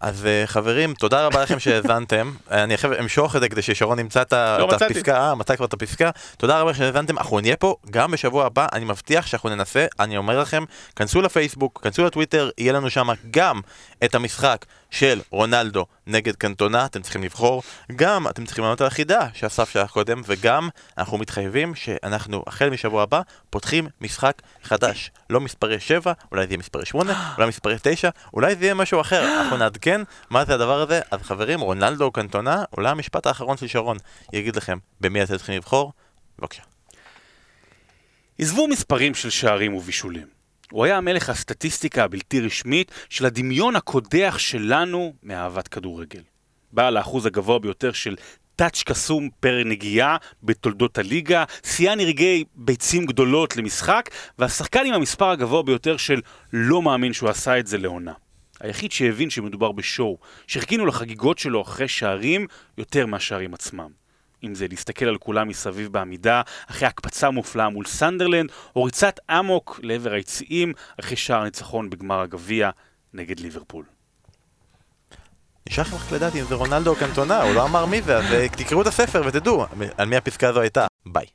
אז אה, חברים, תודה רבה לכם שהאזנתם. אני עכשיו אמשוך את זה כדי ששרון ימצא את לא. הפסקה, אה, מצא כבר את הפסקה. תודה רבה שהאזנתם, אנחנו נהיה פה גם בשבוע הבא, אני מבטיח שאנחנו ננסה, אני אומר לכם, כנסו לפייסבוק, כנסו לטוויטר, יהיה לנו שם גם את המשחק של רונלדו נגד קנטונה, אתם צריכים לבחור, גם אתם צריכים לענות על החידה שאסף שלח קודם, וגם אנחנו מתחייבים שאנחנו החל משבוע הבא פותחים משחק חדש, לא מספרי 7, אולי זה יהיה מספרי 8, אולי מספרי 9, אולי זה יהיה משהו אחר, אנחנו נעדכן מה זה הדבר הזה, אז חברים, רונלדו קנטונה, אולי המשפט האחרון של שרון. יגיד לכם במי אתם צריכים לבחור, בבקשה. עזבו מספרים של שערים ובישולים. הוא היה המלך הסטטיסטיקה הבלתי רשמית של הדמיון הקודח שלנו מאהבת כדורגל. בעל האחוז הגבוה ביותר של טאץ' קסום פר נגיעה בתולדות הליגה, שיאן רגעי ביצים גדולות למשחק, והשחקן עם המספר הגבוה ביותר של לא מאמין שהוא עשה את זה לעונה. היחיד שהבין שמדובר בשואו, שחיכינו לחגיגות שלו אחרי שערים יותר מהשערים עצמם. אם זה להסתכל על כולם מסביב בעמידה, אחרי הקפצה מופלאה מול סנדרלנד, או ריצת אמוק לעבר היציעים, אחרי שער ניצחון בגמר הגביע נגד ליברפול. נשאר לכם רק לדעת אם זה רונלדו או קנטונה, הוא לא אמר מי זה, אז אה, תקראו את הספר ותדעו על מי הפסקה הזו הייתה. ביי.